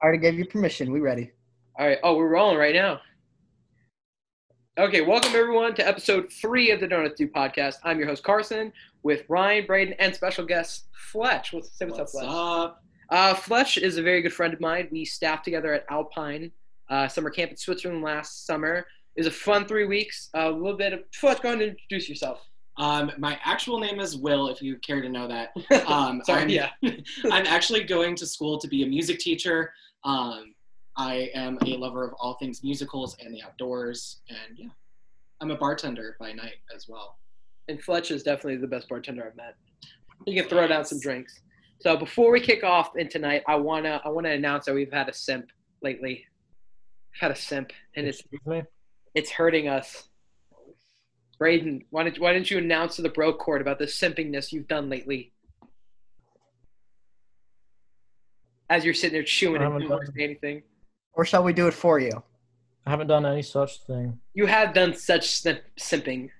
I already gave you permission. We ready? All right. Oh, we're rolling right now. Okay, welcome everyone to episode three of the Donuts Do podcast. I'm your host Carson with Ryan, Braden, and special guest Fletch. What's, say what's, What's up, Fletch? up? Uh, Fletch is a very good friend of mine. We staffed together at Alpine uh, summer camp in Switzerland last summer. It was a fun three weeks. a little bit of Fletch. Go ahead and introduce yourself. Um, my actual name is Will, if you care to know that. Um, Sorry, I'm, yeah. I'm actually going to school to be a music teacher. Um, I am a lover of all things musicals and the outdoors, and yeah, I'm a bartender by night as well. And Fletch is definitely the best bartender I've met. You can throw down some drinks. So before we kick off in tonight, I wanna I wanna announce that we've had a simp lately. We've had a simp, and it's me? it's hurting us. Braden, why didn't why didn't you announce to the bro court about the simpingness you've done lately? As you're sitting there chewing and haven't you don't done- say anything, Or shall we do it for you? I haven't done any such thing. you have done such simp- simping.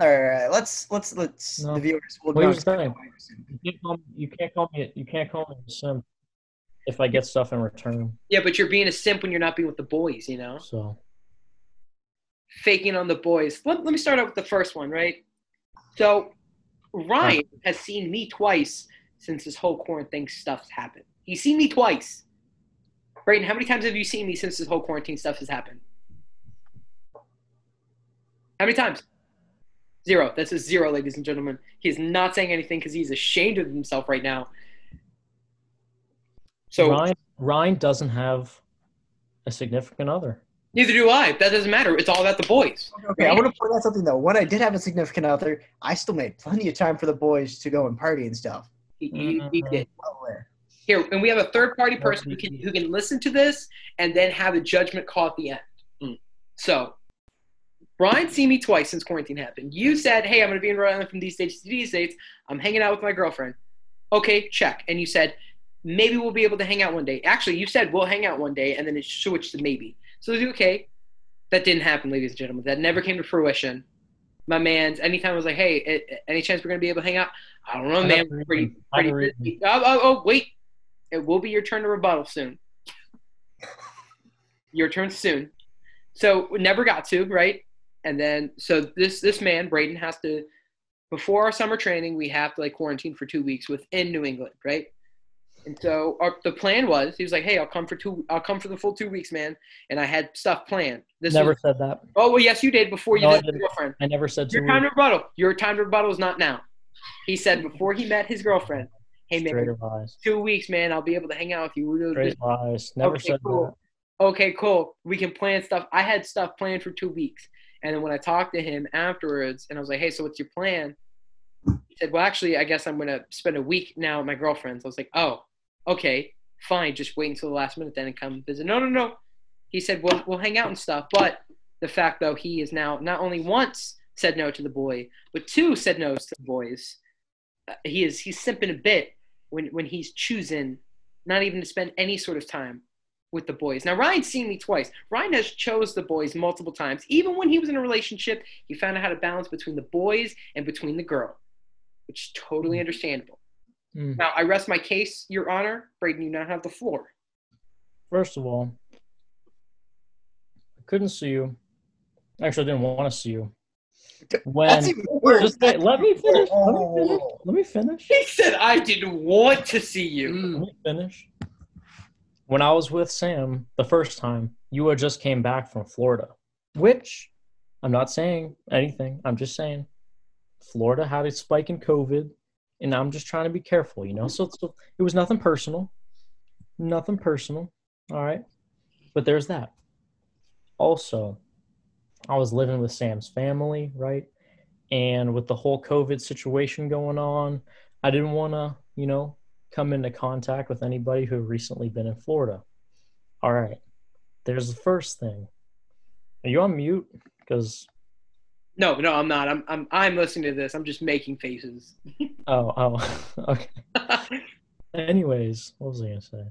All right, let's let's let's No. the viewers will Well, go. here's the thing. You can't call me, you can't call me, you can't call me a simp if I get stuff in return. Yeah, but you're being a simp when you're not being with the boys, you know. So faking on the boys. Let, let me start out with the first one, right? So, Ryan has seen me twice since this whole quarantine stuff's happened. He's seen me twice. Braden, how many times have you seen me since this whole quarantine stuff has happened? How many times? Zero. That's a zero, ladies and gentlemen. He is not saying anything because he's ashamed of himself right now. So, Ryan, Ryan doesn't have a significant other. neither do I. That doesn't matter. It's all about the boys. Okay, I want to point out something though. When I did have a significant other, I still made plenty of time for the boys to go and party and stuff. He, he, he Mhm. did. Well aware. Here, and we have a third party person who can who can listen to this and then have a judgment call at the end. Mm. So, Brian seen me twice since quarantine happened. You said, "Hey, I'm going to be in Rhode Island from these dates to these dates. I'm hanging out with my girlfriend." Okay, check. And you said, "Maybe we'll be able to hang out one day." Actually, you said we'll hang out one day, and then it switched to maybe. So okay, that didn't happen, ladies and gentlemen. That never came to fruition. My man's anytime I was like, "Hey, any chance we're going to be able to hang out?" I don't know, man. We're pretty. Pretty busy. Oh, oh, oh, wait. It will be your turn to rebuttal soon. Your turn soon. So never got to right, and then so this this man Braden has to before our summer training we have to like quarantine for two weeks within New England, right? And so our, the plan was he was like, hey, I'll come for two, I'll come for the full two weeks, man. And I had stuff planned. This Never was, said that. oh well, yes, you did before you No, I did with didn't. your girlfriend. I never said Your time to weeks. rebuttal. Your time to rebuttal is not now. He said before he met his girlfriend, hey man, two weeks, man, I'll be able to hang out with you. We'll Straight lies. Never Okay, said cool. that. okay, cool. We can plan stuff. I had stuff planned for two weeks. And then when I talked to him afterwards and I was like, hey, so what's your plan? He said, well, actually, I guess I'm going to spend a week now at my girlfriend's. I was like, oh, okay, fine. Just wait until the last minute then and come visit. No, no, no. He said, well, we'll hang out and stuff. But the fact, though, he is now not only once said no to the boy, but two said no to the boys. Uh, he is he's simping a bit when, when he's choosing not even to spend any sort of time with the boys. Now Ryan's seen me twice. Ryan has chose the boys multiple times. Even when he was in a relationship, he found out how to balance between the boys and between the girl, which is totally understandable. Mm. Now I rest my case, Your Honor. Braden, you now have the floor. First of all, I couldn't see you. Actually, I didn't want to see you. When That's just wait, let me finish. Let me finish. Let me finish. He said I didn't want to see you. Let me mm. finish. When I was with Sam the first time, you had just came back from Florida, which I'm not saying anything. I'm just saying Florida had a spike in COVID, and I'm just trying to be careful, you know. So, so it was nothing personal, nothing personal. All right, but there's that. Also, I was living with Sam's family, right? And with the whole COVID situation going on, I didn't want to, you know, come into contact with anybody who had recently been in Florida. All right. There's the first thing. Are you on mute? Because No, no, I'm not. I'm I'm I'm listening to this. I'm just making faces. oh oh okay. Anyways, what was I gonna say?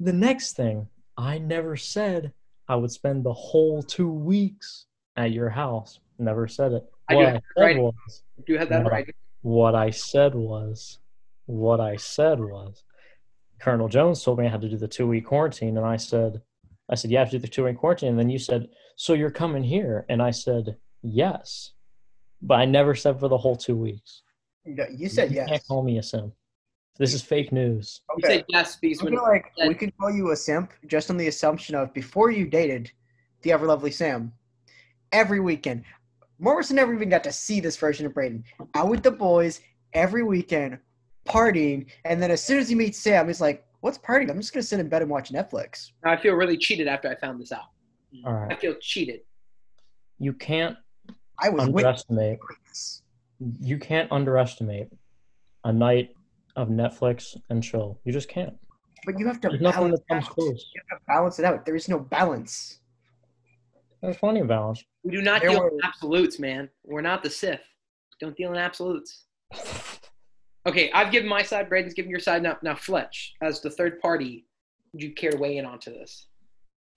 The next thing, I never said I would spend the whole two weeks at your house. Never said it. I do What have I said right. was Do you have that No. right? what I said was what I said was Colonel Jones told me I had to do the two week quarantine, and I said, I said, you have to do the two week quarantine. And then you said, so you're coming here, and I said, yes, but I never said for the whole two weeks. You you said you yes. can't call me a simp. This is fake news. You Okay. said yes because I feel like said- we could call you a simp just on the assumption of before you dated the ever lovely Sam, every weekend. Morrison never even got to see this version of Braden. Out with the boys every weekend, partying, and then as soon as he meets Sam, he's like, What's partying? I'm just gonna sit in bed and watch Netflix. I feel really cheated after I found this out. All I feel cheated. You can't I was with underestimate this. you can't underestimate a night of Netflix and chill. You just can't. But you have to There's nothing balance that comes out. close. You have to balance it out. There is no balance. There's plenty of balance. We do not There deal were- in absolutes, man. We're not the Sith. Don't deal in absolutes. Okay, I've given my side. Braden's given your side. Now, now Fletch, as the third party, would you care to weigh in onto this?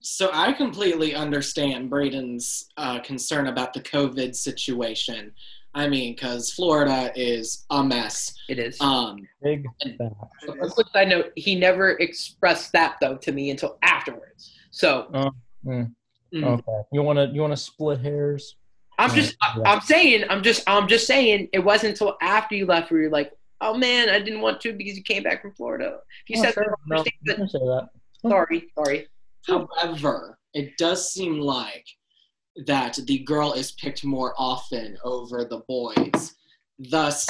So I completely understand Braden's uh, concern about the COVID situation. I mean, because Florida is a mess. It is. Um, Big fact. A quick side note: He never expressed that though to me until afterwards. So Mm, mm, okay. You wanna you wanna split hairs? I'm just, I, I'm saying, I'm just, I'm just saying. It wasn't until after you left where you're like, "Oh man, I didn't want to because you came back from Florida." If you Oh, said sure. No, understand, you say that. sorry, sorry. However, it does seem like that the girl is picked more often over the boys, thus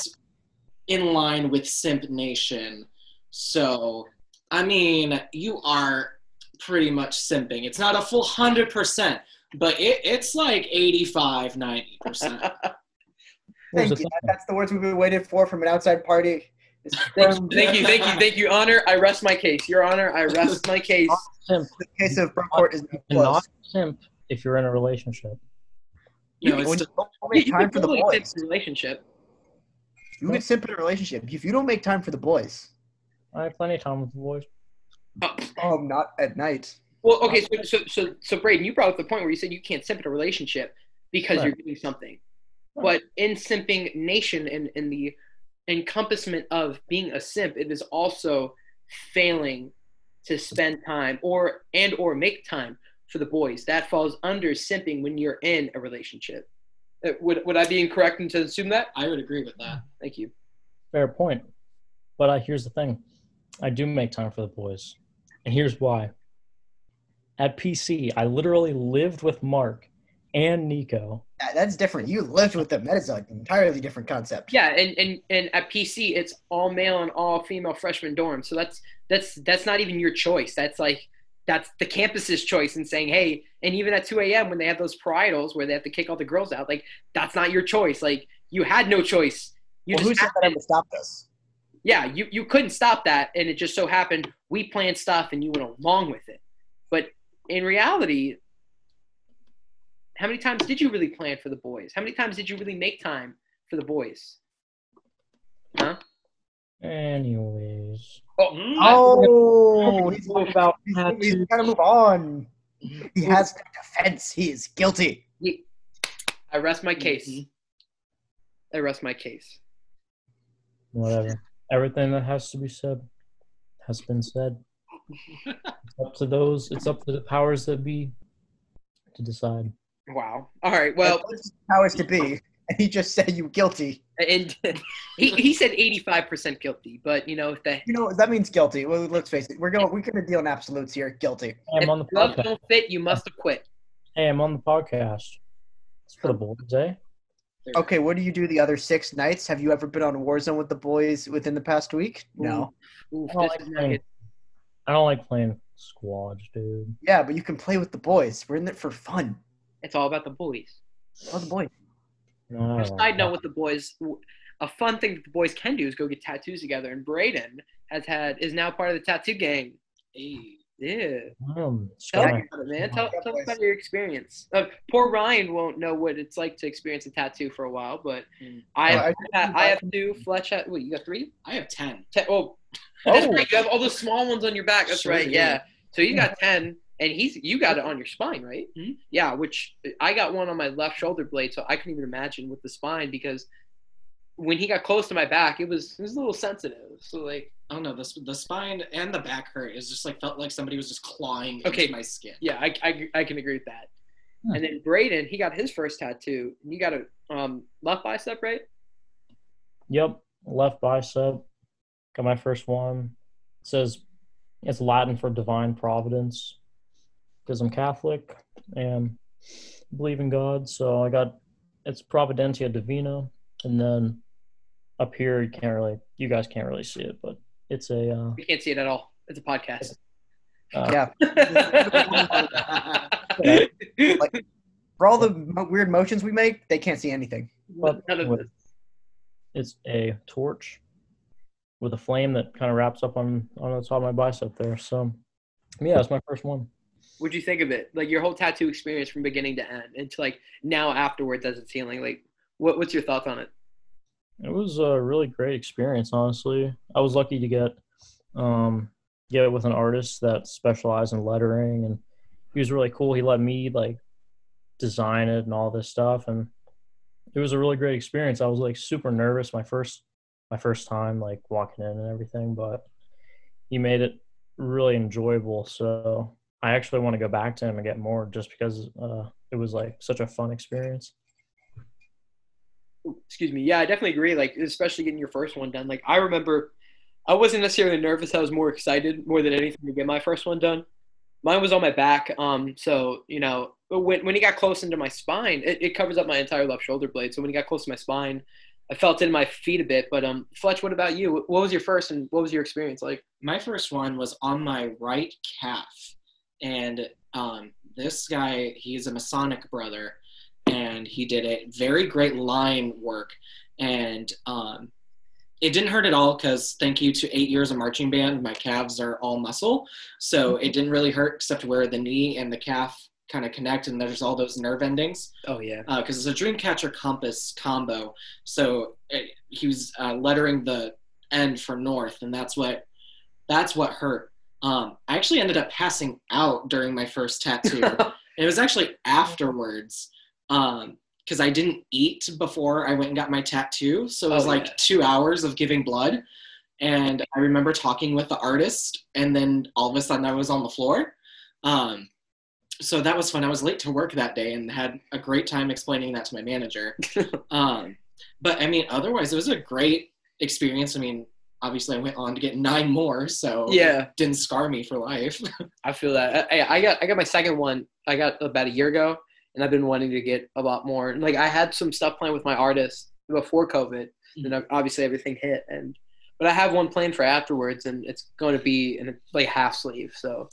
in line with Simp Nation. So, I mean, you are pretty much simping. It's not a full 100%, but it, it's like 85, 90%. Thank you. thing. That's the words we've been waiting for from an outside party. Thank you, thank you, thank you, thank you, Honor. I rest my case. Your Honor, I rest my case. Simp the case of Brockport is not and simp if you're in a relationship. No, When it's you still, don't make time for the totally boys. fix a relationship. You can simp in a relationship if you don't make time for the boys. I have plenty of time with the boys. Oh, Um, not at night. well, okay, so, so, so, so, Braden, you brought up the point where you said you can't simp in a relationship because Right. you're doing something. Right. But in simping nation and in the encompassment of being a simp, it is also failing to spend time or and or make time for the boys. That falls under simping when you're in a relationship. Uh, Would, would I be incorrect to assume that? I would agree with that. Thank you. Fair point. But uh, here's the thing I do make time for the boys. And here's why. At PC, I literally lived with Mark and Nico. That, that's different. You lived with them. That is an entirely different concept. Yeah, and, and and at PC it's all male and all female freshman dorm. So that's that's that's not even your choice. That's like that's the campus's choice in saying, hey, and even at 2 a.m. when they have those parietals where they have to kick all the girls out, like that's not your choice. Like you had no choice. You Well, who just said that ever stopped us? yeah, you, you couldn't stop that, and it just so happened we planned stuff and you went along with it. But in reality, how many times did you really plan for the boys? How many times did you really make time for the boys? Huh? Anyways. Oh, Oh, he's, Talk about he's, tattoos. he's got to move on. He has no defense. He is guilty. I rest my case. Mhm. I rest my case. Whatever. Everything that has to be said has been said. It's up to those, it's up to the powers that be to decide. Wow. All right. Well, What's powers to be, and he just said you guilty. and he, he said 85% guilty, but you know, if the You know that means guilty. Well, let's face it. We're going. We're going to deal in absolutes here. Guilty. Hey, I'm if on the gloves podcast. don't fit, you must have quit. Hey, I'm on the podcast. It's for the boys, eh? Okay. What do you do the other six nights? Have you ever been on Warzone with the boys within the past week? No. Oof, I don't like playing. good. I don't like playing squads, dude. Yeah, but you can play with the boys. We're in it for fun. It's all about the boys. Oh, the boys. No, I A don't side note with the boys, a fun thing that the boys can do is go get tattoos together. And Braden has had is now part of the tattoo gang. Hey. Yeah, Um, tell Sky. me about it, man. Tell, Yeah, tell us about your experience. Uh, poor Ryan won't know what it's like to experience a tattoo for a while, but Mm. I Uh, have, I- I have two. Fletch, had, wait, you got three? I have 10. Ten, oh, that's Oh. right. You have all the small ones on your back. That's Sure right. do. Yeah. So you got ten, and he's you got it on your spine, right? Mhm. Yeah. Which I got one on my left shoulder blade, so I couldn't even imagine with the spine because when he got close to my back, it was it was a little sensitive. So like, I don't know. The, the spine and the back hurt. It's just like felt like somebody was just clawing Okay. into my skin. yeah, I, I, I can agree with that. Hmm. And then Braden, he got his first tattoo. And you got a um, left bicep, right? Yep, left bicep. Got my first one. It says it's Latin for divine providence because I'm Catholic and believe in God. So I got it's Providentia Divina, and then up here you can't really, you guys can't really see it, but it's a uh, We can't see it at all. It's a podcast. uh, Yeah. Like- For all the mo- weird motions we make, they can't see anything. But None of with- this. it's a torch with a flame that kind of wraps up on on the top of my bicep there. So yeah, it's my first one. What'd you think of it? Like your whole tattoo experience from beginning to end, and to like now afterwards as it's healing. Like, what what's your thoughts on it? It was a really great experience, honestly. I was lucky to get um get it with an artist that specialized in lettering and he was really cool. He let me like design it and all this stuff and it was a really great experience. I was like super nervous my first my first time like walking in and everything, but he made it really enjoyable. So I actually want to go back to him and get more just because uh it was like such a fun experience. Excuse me yeah i definitely agree like especially getting your first one done like i remember i wasn't necessarily nervous i was more excited more than anything to get my first one done. Mine was on my back um so you know when, when he got close into my spine it, it covers up my entire left shoulder blade so when he got close to my spine i felt in my feet a bit but um fletch what about you? What was your first and what was your experience like? My first one was on my right calf and um, this guy he's a masonic brother and he did a very great line work. And um, it didn't hurt at all because thank you to eight years of marching band. My calves are all muscle. So it didn't really hurt except where the knee and the calf kind of connect and there's all those nerve endings. Oh yeah. Because it's a Dreamcatcher Compass combo. So it, he was uh, lettering the end for North, and that's what that's what hurt. Um, I actually ended up passing out during my first tattoo. it was actually afterwards because I didn't eat before I went and got my tattoo. So it was Oh, like yeah. two hours of giving blood. And I remember talking with the artist, and then all of a sudden I was on the floor. Um, so that was fun. I was late to work that day and had a great time explaining that to my manager. um, but I mean, otherwise, it was a great experience. I mean, obviously, I went on to get nine more, so Yeah. it didn't scar me for life. I feel that. I, I got I got my second one. I got about a year ago, and I've been wanting to get a lot more. And like I had some stuff planned with my artist before COVID, and mm-hmm. obviously everything hit. And but I have one planned for afterwards, and it's going to be in a, like half sleeve. So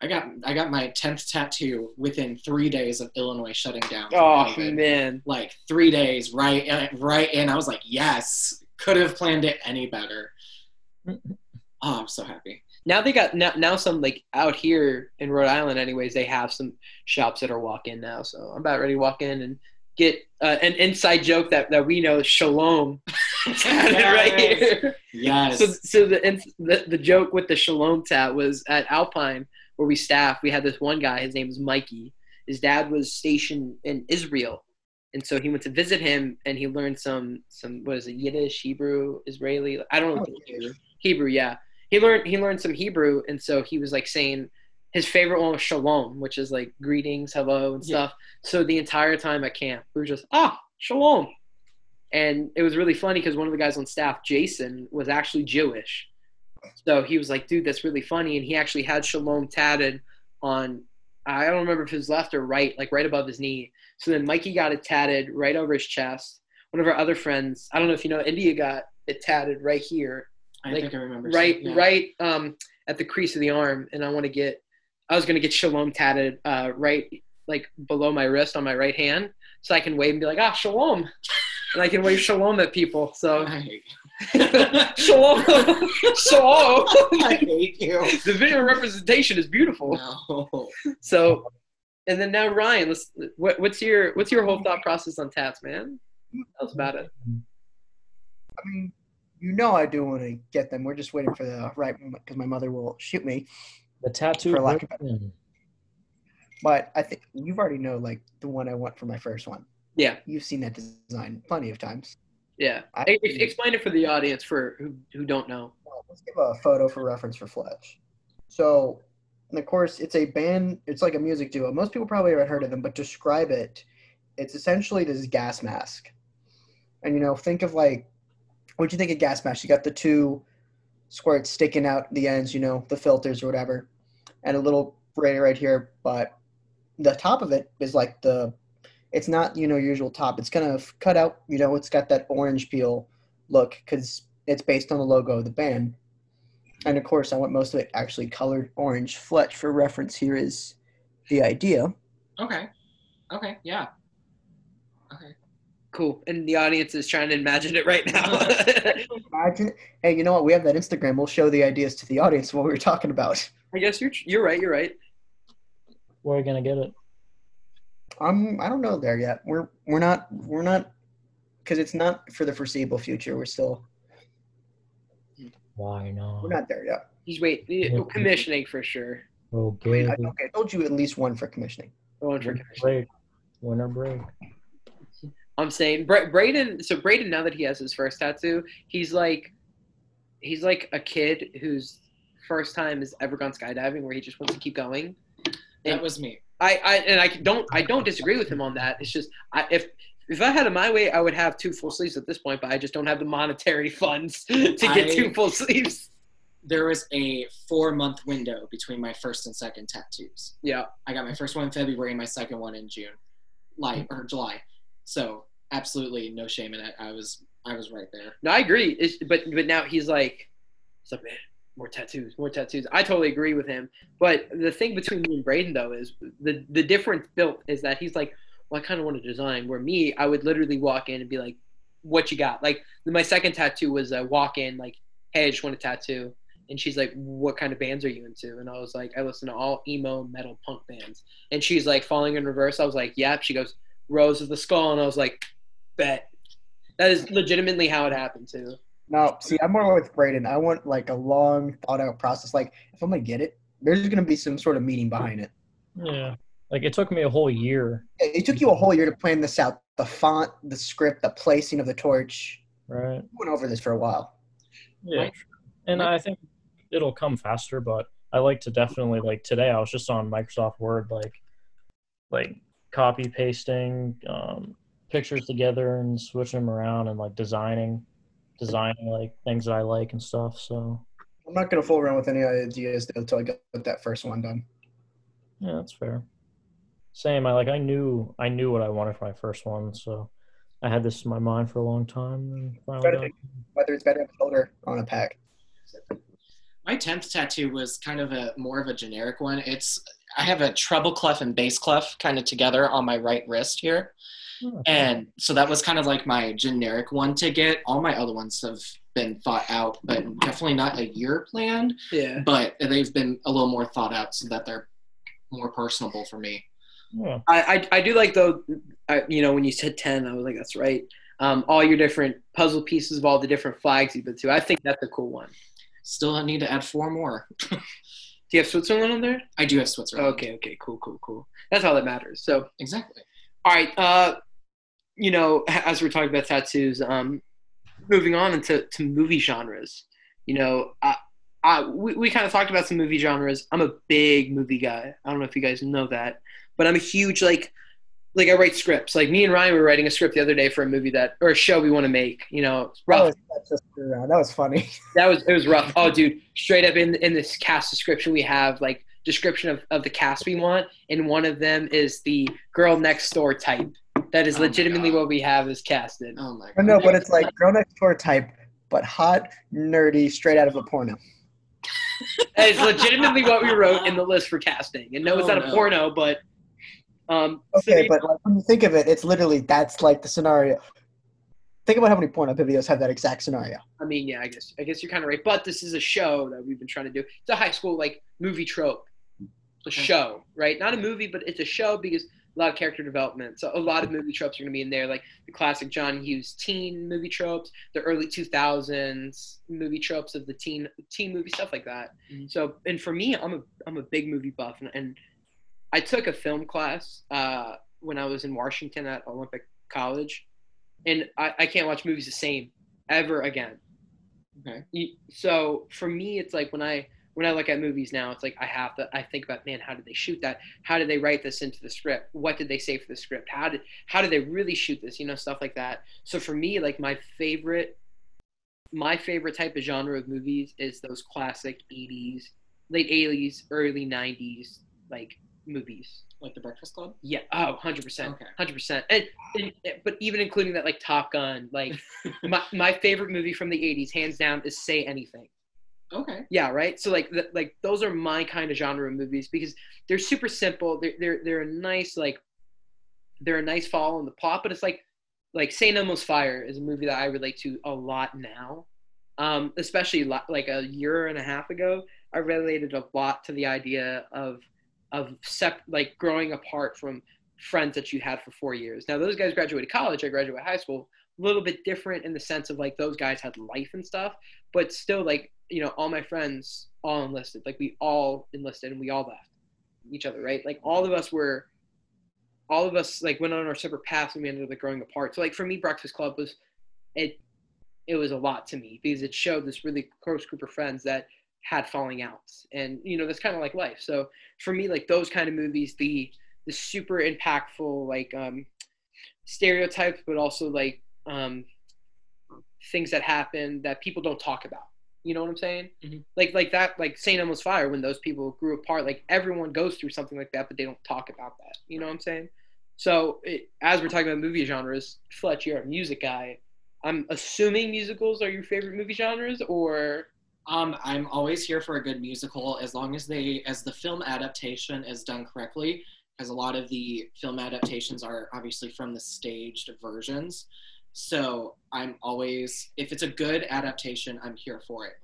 I got I got my tenth tattoo within three days of Illinois shutting down. for oh COVID. man, Like three days, right, right, and I was like, yes, could have planned it any better. Oh, I'm so happy. Now they got now, now some like out here in Rhode Island, anyways. They have some shops that are walk in now. So I'm about ready to walk in and get uh, an inside joke that, that we know shalom tatted right here. Yes. So, so the, the the joke with the shalom tat was at Alpine where we staff. We had this one guy. His name was Mikey. His dad was stationed in Israel, and so he went to visit him, and he learned some some what is it Yiddish, Hebrew, Israeli. I don't know. Oh, Hebrew. Hebrew, yeah. He learned he learned some Hebrew, and so he was like saying his favorite one was shalom, which is like greetings, hello, and Yeah. stuff. So the entire time at camp, we were just ah shalom, and it was really funny because one of the guys on staff, Jason, was actually Jewish. So he was like, dude, that's really funny. And he actually had shalom tatted on, I don't remember if his left or right, like right above his knee. So then Mikey got it tatted right over his chest. One of our other friends, I don't know if you know, India got it tatted right here, I like, think I remember. right, yeah. right um, at the crease of the arm. And I want to get, I was going to get shalom tatted uh, right, like below my wrist on my right hand. So I can wave and be like, ah, shalom. And I can wave shalom at people. So shalom. shalom. I hate you. the visual representation is beautiful. No. So, and then now Ryan, let's. What, what's your what's your whole thought process on tats, man? Tell us about it. I mean, you know I do want to get them. We're just waiting for the right moment because my mother will shoot me. The tattoo For lack of written. But I think you've already know like the one I want for my first one. Yeah. You've seen that design plenty of times. Yeah. I- ex- explain it for the audience for who who don't know. Well, let's give a photo for reference for Fletch. So, and of course, it's a band. It's like a music duo. Most people probably haven't heard of them, but describe it. It's essentially this gas mask, and you know, think of like, what do you think of gas mask? You got the two squirts sticking out the ends, you know, the filters or whatever, and a little ray right here. But the top of it is like the. It's not you know usual top. It's kind of cut out. You know, it's got that orange peel look because it's based on the logo of the band. And of course, I want most of it actually colored orange. Fletch, for reference, here is the idea. Okay. Okay. Yeah. Okay. Cool. And the audience is trying to imagine it right now. Imagine, hey, you know what? We have that Instagram. We'll show the ideas to the audience what we were talking about. I guess you're you're right. You're right. Where are you gonna get it? I'm, I don't know there yet. We're, we're not, we're not, because it's not for the foreseeable future. We're still, Why not? we're not there yet. He's wait oh, commissioning for sure. Oh, I mean, Okay. I, okay, I told you at least one for commissioning. One for commissioning. break. Winter break. I'm saying Bra- Braden. So Braden, now that he has his first tattoo, he's like, he's like a kid whose first time has ever gone skydiving, where he just wants to keep going. That was me. I, I and I don't I don't disagree with him on that. It's just I, if if I had it my way, I would have two full sleeves at this point, but I just don't have the monetary funds to get I- two full sleeves. There was a four month window between my first and second tattoos. Yeah, I got my first one in February, and my second one in June, like or July. So absolutely no shame in it. I was I was right there. no, I agree. It's, but but now he's like, he's like, man, more tattoos, more tattoos. I totally agree with him. But the thing between me and Braden though is the the difference built is that he's like, well, I kind of want to design. Where me, I would literally walk in and be like, what you got? Like my second tattoo was a walk in, like, hey, I just want a tattoo. And she's like, "What kind of bands are you into?" And I was like, "I listen to all emo metal punk bands." And she's like, "Falling in Reverse." I was like, "Yep." She goes, "Rose of the Skull," and I was like, "Bet." That is legitimately how it happened too. No, see, I'm more with Braden. I want like a long, thought out process. Like, if I'm gonna get it, there's gonna be some sort of meaning behind it. Yeah. Like it took me a whole year, It it took you a whole year to plan this out. The font, the script, the placing of the torch. right? We went over this for a while. Yeah. Right. And Right. I think it'll come faster, but I like to definitely like today I was just on Microsoft Word like like copy pasting um pictures together and switching them around and like designing designing like things that I like and stuff. So I'm not gonna fool around with any ideas until I get that first one done. yeah, that's fair. Same. I like I knew I knew what I wanted for my first one, so I had this in my mind for a long time and finally Better got. Whether it's better on the shoulder or on a pack. My tenth tattoo was kind of a more of a generic one. It's I have a treble clef and bass clef kind of together on my right wrist here. Oh, And so that was kind of like my generic one to get. All my other ones have been thought out, but definitely not a year planned. Yeah. But they've been a little more thought out so that they're more personable for me. yeah. I, I, I do like though, I, you know, when you said ten, I was like, that's right. Um, all your different puzzle pieces of all the different flags you've been to. I think that's a cool one. Still I need to add four more. Do you have Switzerland on there? I do have Switzerland. Okay, okay, cool, cool, cool. That's all that matters. So, Exactly. all right, uh, you know, as we're talking about tattoos, um, moving on into to movie genres. You know, I, I we, we kind of talked about some movie genres. I'm a big movie guy. I don't know if you guys know that, but I'm a huge like like I write scripts. Like me and Ryan were writing a script the other day for a movie that or a show we want to make. You know, it's That was. That was funny. That was it was rough. Oh, dude, straight up in in this cast description we have like description of, of the cast we want, and one of them is the girl next door type. That is Oh legitimately what we have is casted. Oh my I know, but it's like girl next door type, but hot, nerdy, straight out of a porno. That is legitimately what we wrote in the list for casting. And no, it's Oh, not a porno, but um. Okay, so- but like, when you think of it, it's literally that's like the scenario. Think about how many porno videos have that exact scenario. I mean, yeah, I guess I guess you're kind of right. But this is a show that we've been trying to do. It's a high school like movie trope, a Okay. show, right? Not a movie, but it's a show because a lot of character development. So a lot of movie tropes are going to be in there, like the classic John Hughes teen movie tropes, the early 2000s movie tropes of the teen teen movie stuff like that. Mhm. So, and for me, I'm a I'm a big movie buff, and, and I took a film class uh, when I was in Washington at Olympic College, and I, I can't watch movies the same ever again. Okay. So for me, it's like when I when I look at movies now, it's like I have to I think about man, how did they shoot that? How did they write this into the script? What did they say for the script? How did how did they really shoot this? You know, stuff like that. So for me, like my favorite my favorite type of genre of movies is those classic 80s, late 80s, early 90s like movies. Like the Breakfast Club. Yeah, oh, 100%. Okay. Hundred percent, and, and eh, but even including that, like Top Gun, like my my favorite movie from the '80s, hands down, is Say Anything. Okay. Yeah, right. So like, like those are my kind of genre movies because they're super simple. They're they're they're a nice like, they're a nice follow in the plot, but it's like, like Saint Elmo's Fire is a movie that I relate to a lot now, um, especially lo- like a year and a half ago. I related a lot to the idea of of sep- like growing apart from friends that you had for four years. Now those guys graduated college. I graduated high school. A little bit different in the sense of like those guys had life and stuff, but still like you know all my friends all enlisted. Like we all enlisted and we all left each other, right? Like all of us were, all of us like went on our separate paths and we ended up like growing apart. So like for me, Breakfast Club was it. It was a lot to me because it showed this really close group of friends that had falling outs, and you know that's kind of like life. So for me, like those kind of movies, the the super impactful like um, stereotypes, but also like um, things that happen that people don't talk about. You know what I'm saying? Mhm. Like like that, like Saint Elmo's Fire when those people grew apart. Like everyone goes through something like that, but they don't talk about that. You know what I'm saying? So it, as we're talking about movie genres, Fletch, you're a music guy. I'm assuming musicals are your favorite movie genres, or Um, I'm always here for a good musical as long as they, as the film adaptation is done correctly, because a lot of the film adaptations are obviously from the staged versions. So I'm always, if it's a good adaptation, I'm here for it.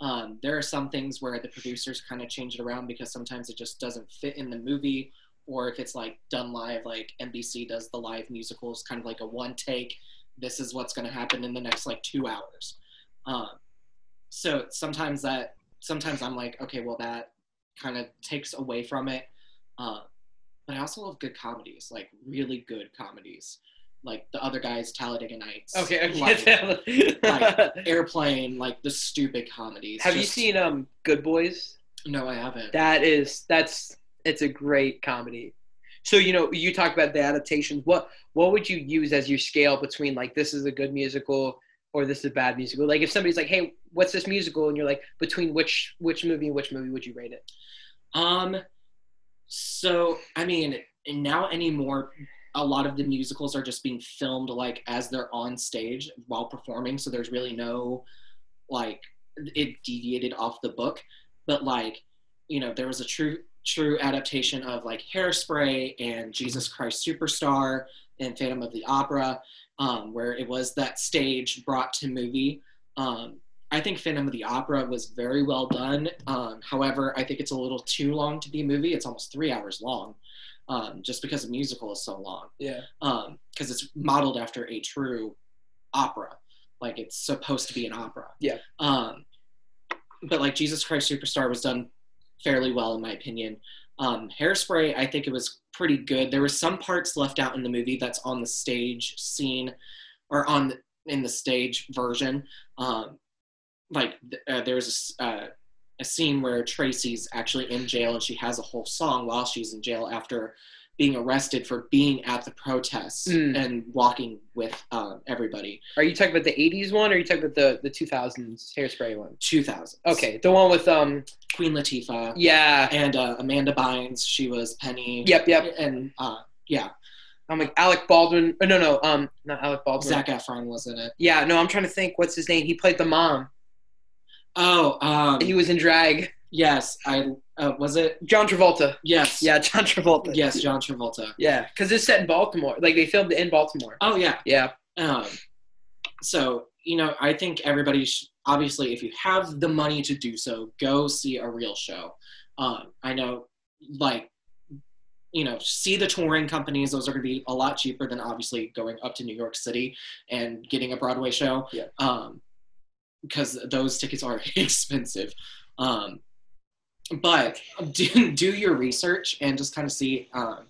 Um, there are some things where the producers kind of change it around because sometimes it just doesn't fit in the movie, or if it's like done live, like NBC does the live musicals, kind of like a one take. This is what's going to happen in the next like two hours. Um, so sometimes that sometimes i'm like okay well that kind of takes away from it uh, but i also love good comedies like really good comedies like the other guys talladega nights okay, like okay. airplane like the stupid comedies Have you seen um Good Boys? no i haven't That is that's it's a great comedy. So you know you talk about the adaptations. What what would you use as your scale between like this is a good musical or this is a bad musical? Like if somebody's like, hey, what's this musical? And you're like, between which which movie and which movie would you rate it? Um, so I mean, now anymore, a lot of the musicals are just being filmed like as they're on stage while performing. So there's really no like it deviated off the book, but like you know, there was a true true adaptation of like Hairspray and Jesus Christ Superstar and Phantom of the Opera, um, where it was that stage brought to movie. Um, I think Phantom of the Opera was very well done. Um, however, I think it's a little too long to be a movie. It's almost three hours long, um, just because the musical is so long. Yeah. Because it's modeled after a true opera, like it's supposed to be an opera. Yeah. Um, but like Jesus Christ Superstar was done fairly well in my opinion. Um, Hairspray, I think it was pretty good. There were some parts left out in the movie that's on the stage scene, or on the, in the stage version. Um, like uh, there was a, uh, a scene where Tracy's actually in jail and she has a whole song while she's in jail after being arrested for being at the protests Mm. and walking with um, everybody. Are you talking about the '80s one, or are you talking about the the 2000s Hairspray one? 2000. Okay, the one with um Queen Latifah yeah, and uh, Amanda Bynes. She was Penny. yep yep. And uh, yeah, I'm like Alec Baldwin. oh, No no um not Alec Baldwin. Zac Efron was in it. Yeah no, I'm trying to think. What's his name? He played the mom. Oh, um, He was in drag. yes. I uh, was it. John Travolta. Yes. Yeah, John Travolta. Yes, John Travolta. Yeah, because it's set in Baltimore. Like they filmed it in Baltimore. Oh yeah. Yeah. Um, so you know, I think everybody sh- obviously, if you have the money to do so, go see a real show. Um, I know, like, you know, see the touring companies; those are going to be a lot cheaper than obviously going up to New York City and getting a Broadway show. Yeah. Um, because those tickets are expensive. Um, but do do your research and just kind of see. Um,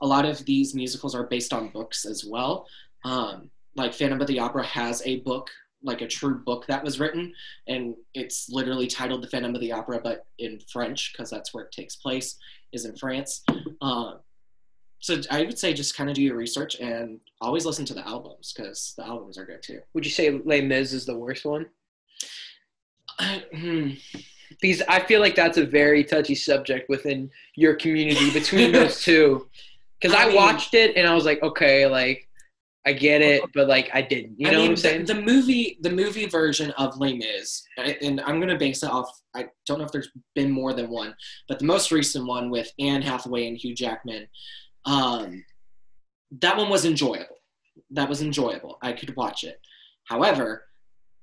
a lot of these musicals are based on books as well. Um, like Phantom of the Opera has a book, like a true book that was written, and it's literally titled The Phantom of the Opera, but in French because that's where it takes place, is in France. Uh, so I would say just kind of do your research and always listen to the albums because the albums are good too. Would you say Les Mis is the worst one? Because I feel like that's a very touchy subject within your community between those two. Because I I, mean- watched it and I was like, okay, like I get it, but like I didn't. You I know mean, what I'm saying? The, the movie, the movie version of Les Mis, and I'm gonna base it off. I don't know if there's been more than one, but the most recent one with Anne Hathaway and Hugh Jackman, um, that one was enjoyable. That was enjoyable. I could watch it. However,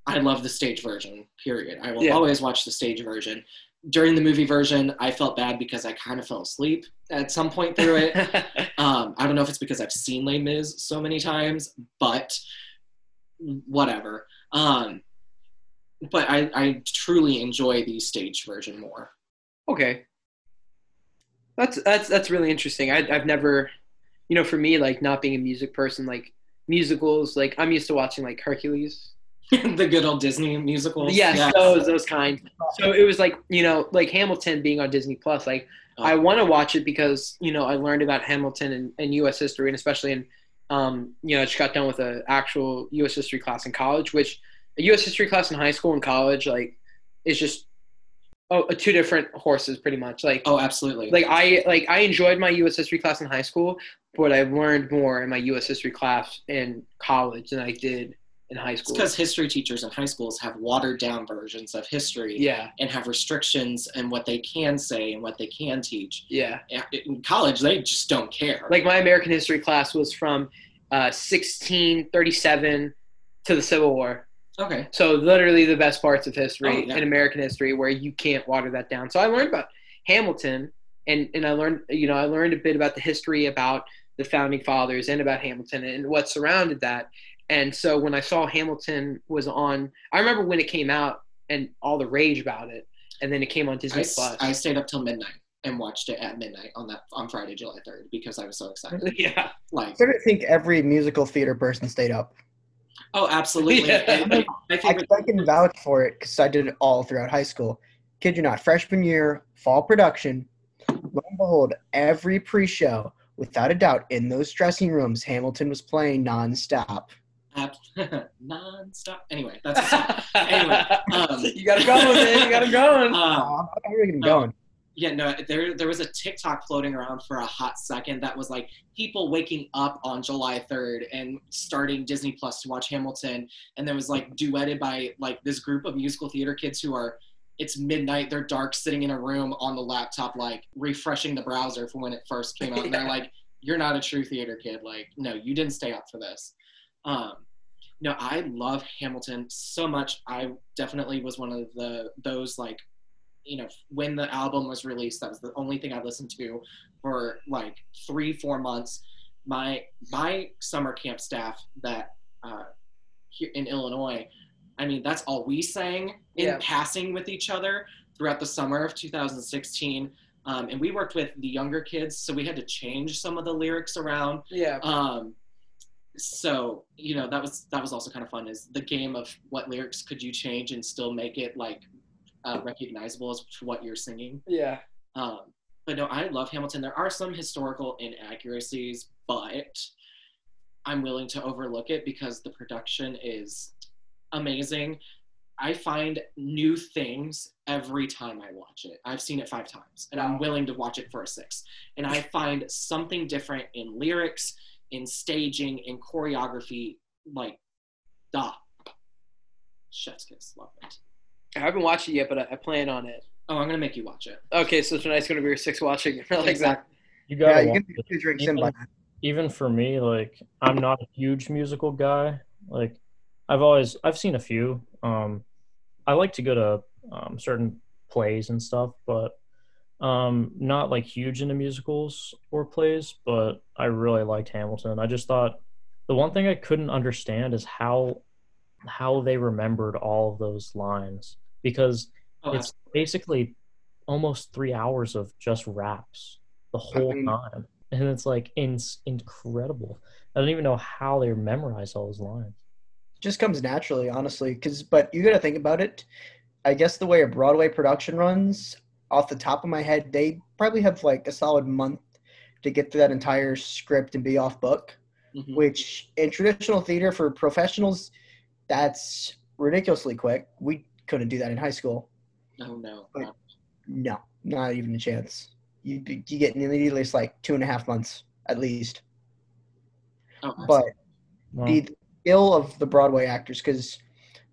I love the stage version. Period. I will Yeah. always watch the stage version. During the movie version, I felt bad because I kind of fell asleep at some point through it. Um, I don't know if it's because I've seen Les Mis so many times, but whatever. Um, but I, I truly enjoy the stage version more. okay. That's that's that's really interesting. I, I've never, you know, for me, like not being a music person, like musicals, like I'm used to watching like Hercules. the good old Disney musicals. Yes, Yeah. those those kind. So it was like you know, like Hamilton being on Disney Plus. Like Oh. I want to watch it because you know I learned about Hamilton and, and U.S. history, and especially in um, you know I just got done with an actual U.S. history class in college, which a U.S. history class in high school and college like is just oh two different horses pretty much. Like Oh, absolutely. like I like I enjoyed my U.S. history class in high school, but I learned more in my U.S. history class in college than I did in high school. because history teachers in high schools have watered down versions of history yeah, and have restrictions and what they can say and what they can teach. yeah. In college, they just don't care. Like my American history class was from uh, 1637 to the Civil War. okay, So literally the best parts of history Oh, yeah. in American history where you can't water that down. So I learned about Hamilton and, and I learned you know I learned a bit about the history about the founding fathers and about Hamilton and what surrounded that. And so when I saw Hamilton was on I remember when it came out and all the rage about it and then it came on Disney s- Plus. I stayed up till midnight and watched it at midnight on that on Friday, July third, because I was so excited. yeah. Like, I sort of think every musical theater person stayed up. oh, absolutely. Yeah. And my, my I, I can vouch for it because I did it all throughout high school. Kid you not, freshman year, fall production. Lo and behold, every pre-show, without a doubt, in those dressing rooms, Hamilton was playing nonstop. Ab- non-stop. Anyway, that's. Anyway, um, you got to go with it. You got to go. Um, Oh, I'm really going. yeah, no, there there was a TikTok floating around for a hot second that was like people waking up on July 3rd and starting Disney Plus to watch Hamilton, and there was like duetted by like this group of musical theater kids who are. It's midnight. They're dark, sitting in a room on the laptop, like refreshing the browser for when it first came out. And they're like, "You're not a true theater kid. Like, no, you didn't stay up for this." Um, no, I love Hamilton so much. I definitely was one of the those like, you know, when the album was released, that was the only thing I listened to for like three, four months. My my summer camp staff that uh, here in Illinois, I mean, that's all we sang in Yeah. passing with each other throughout the summer of 2016. Um, and we worked with the younger kids, so we had to change some of the lyrics around Yeah. um, so you know that was that was also kind of fun. Is the game of what lyrics could you change and still make it like uh, recognizable as to what you're singing. Yeah. Um, but no, I love Hamilton. There are some historical inaccuracies, but I'm willing to overlook it because the production is amazing. I find new things every time I watch it. I've seen it five times, and I'm willing to watch it for a six. And I find something different in lyrics, in staging, in choreography. Like, da, chef's kiss, love it. I haven't watched it yet, but I, I plan on it. Oh, I'm gonna make you watch it. Okay, so tonight's gonna be your sixth watching. I like that. You gotta you can it. do two drinks in by Even, even for me, like I'm not a huge musical guy. Like I've always I've seen a few. Um, I like to go to um, certain plays and stuff, but um, not like huge into musicals or plays. But I really liked Hamilton. I just thought the one thing I couldn't understand is how how they remembered all of those lines because Oh, it's basically almost three hours of just raps the whole mean, time. and it's like in, incredible. I don't even know how they memorized all those lines. just comes naturally, honestly. Because, but you got to think about it. I guess the way a Broadway production runs, off the top of my head, they probably have like a solid month to get through that entire script and be off book. Mhm. Which in traditional theater for professionals, that's ridiculously quick. We couldn't do that in high school. Oh no. Wait. No, not even a chance. You you get at least like two and a half months at least. Oh, But Wow. the skill of the Broadway actors, because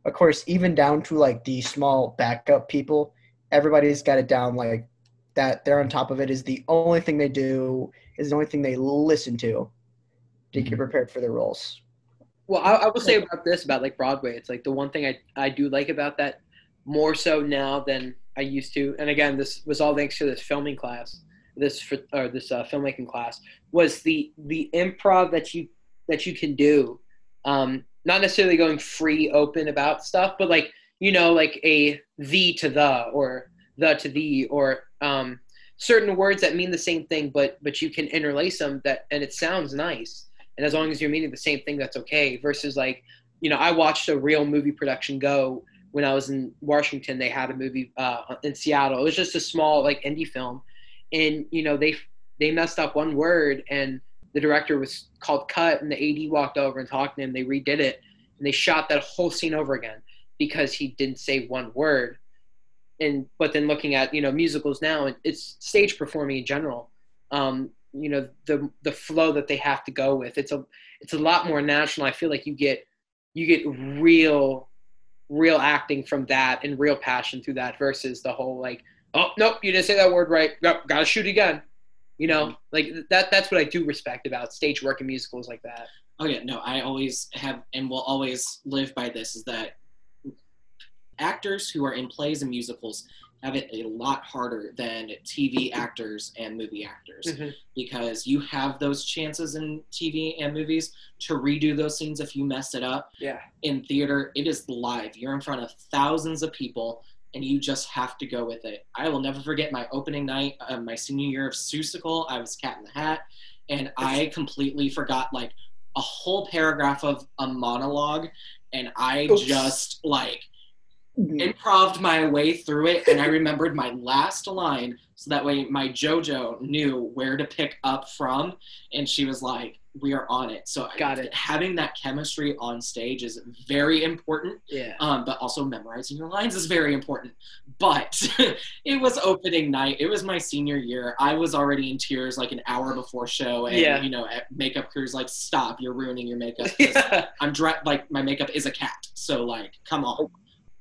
of course, even down to like the small backup people, everybody's got it down like that. They're on top of it. Is the only thing they do. Is the only thing they listen to to get Mhm. prepared for their roles. Well, I, I will say about this about like Broadway. It's like the one thing I I do like about that more so now than I used to. And again, this was all thanks to this filming class, this for, or this uh, filmmaking class was the the improv that you that you can do. Um, not necessarily going free open about stuff, but like you know, like a the to the or the to the or um, certain words that mean the same thing, but but you can interlace them that and it sounds nice. And as long as you're meaning the same thing that's okay. Versus like you know i watched a real movie production go when i was in washington. They had a movie uh, in seattle. It was just a small like indie film. And you know they they messed up one word and the director was called cut and the ad walked over and talked to him. They redid it and they shot that whole scene over again because he didn't say one word. And but then looking at you know musicals now it's stage performing in general. Um, you know the the flow that they have to go with it's a it's a lot more natural i feel like you get you get real real acting from that and real passion through that versus the whole like oh nope you didn't say that word right. Nope, gotta shoot again. You know like that that's what i do respect about stage work and musicals like that. Oh yeah, no, I always have and will always live by this is that actors who are in plays and musicals have it a lot harder than TV actors and movie actors Mhm. because you have those chances in TV and movies to redo those scenes if you mess it up. yeah In theater, it is live. You're in front of thousands of people and you just have to go with it. I will never forget my opening night, uh, my senior year of Seussical. I was Cat in the Hat, and I completely forgot like a whole paragraph of a monologue, and I Oops. just like improved my way through it, and I remembered my last line, so that way my JoJo knew where to pick up from, and she was like, "We are on it." So Got it. Having that chemistry on stage is very important yeah um, but also memorizing your lines is very important. But it was opening night. It was my senior year. I was already in tears like an hour before show, and Yeah. you know, makeup crew's like, "Stop! You're ruining your makeup. yeah I'm dre- like my makeup is a cat, so like, come on.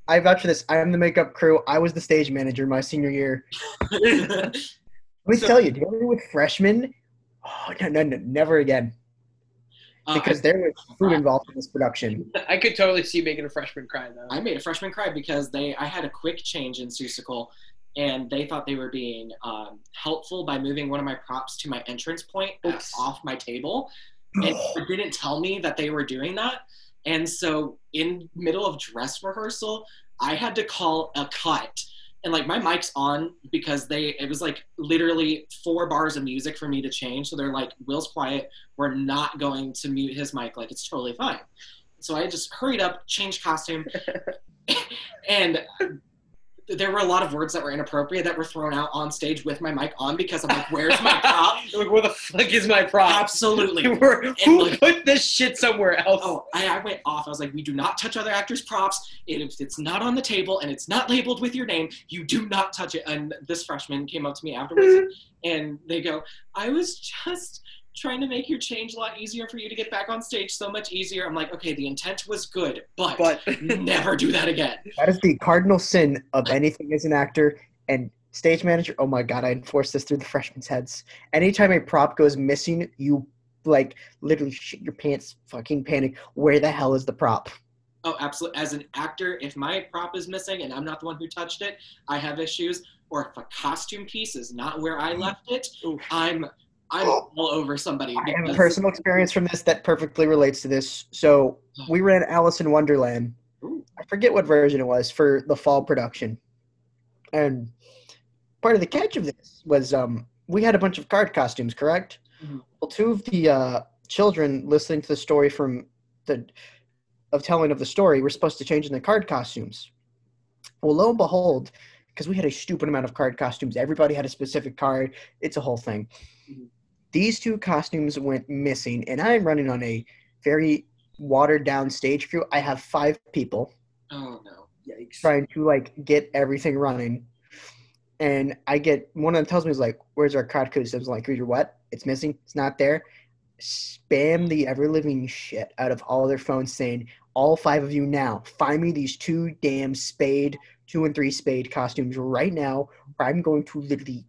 I vouch for this. I am the makeup crew. I was the stage manager my senior year. Let me So- tell you, dealing with freshmen, oh no, no, no, never again. Uh, Because there was food involved in this production. i could totally see making a freshman cry though I made a freshman cry because they I had a quick change in Seussical, and they thought they were being um, helpful by moving one of my props to my entrance point uh, Oops. off my table, and they didn't tell me that they were doing that. And so in middle of dress rehearsal, I had to call a cut. And like my mic's on because they it was like literally four bars of music for me to change. So they're like, Will's quiet. We're not going to mute his mic. Like it's totally fine. So I just hurried up, changed costume, and there were a lot of words that were inappropriate that were thrown out on stage with my mic on because I'm like, where's my prop? like where the fuck is my prop Absolutely. Who like- put this shit somewhere else Oh, I, I went off. I was like, we do not touch other actors' props. It- If it's not on the table and it's not labeled with your name, you do not touch it. And this freshman came up to me afterwards and they go, I was just trying to make your change a lot easier for you to get back on stage, so much easier. I'm like, okay, the intent was good, but, but never do that again. That is the cardinal sin of anything as an actor and stage manager. Oh my god, I enforce this through the freshmen's heads. Anytime a prop goes missing, you like literally shit your pants, fucking panic. Where the hell is the prop? Oh, absolutely. As an actor, if my prop is missing and I'm not the one who touched it, I have issues. Or if a costume piece is not where I left it, Oof. I'm I'm all over somebody. I have a personal experience from this that perfectly relates to this. So we ran Alice in Wonderland. Ooh. I forget what version it was for the fall production. And part of the catch of this was um we had a bunch of card costumes, correct? Mhm. Well, two of the uh, children listening to the story from the of telling of the story were supposed to change in the card costumes. Well, lo and behold, because we had a stupid amount of card costumes, everybody had a specific card. It's a whole thing. These two costumes went missing, and I'm running on a very watered down stage crew. I have five people Oh no. Yikes. trying to like get everything running. And I get one of them tells me is like, "Where's our card costumes?" I'm like, "Reader, what? It's missing. It's not there." Spam the ever living shit out of all their phones, saying, "All five of you now, find me these two damn spade, two and three spade costumes right now, or I'm going to literally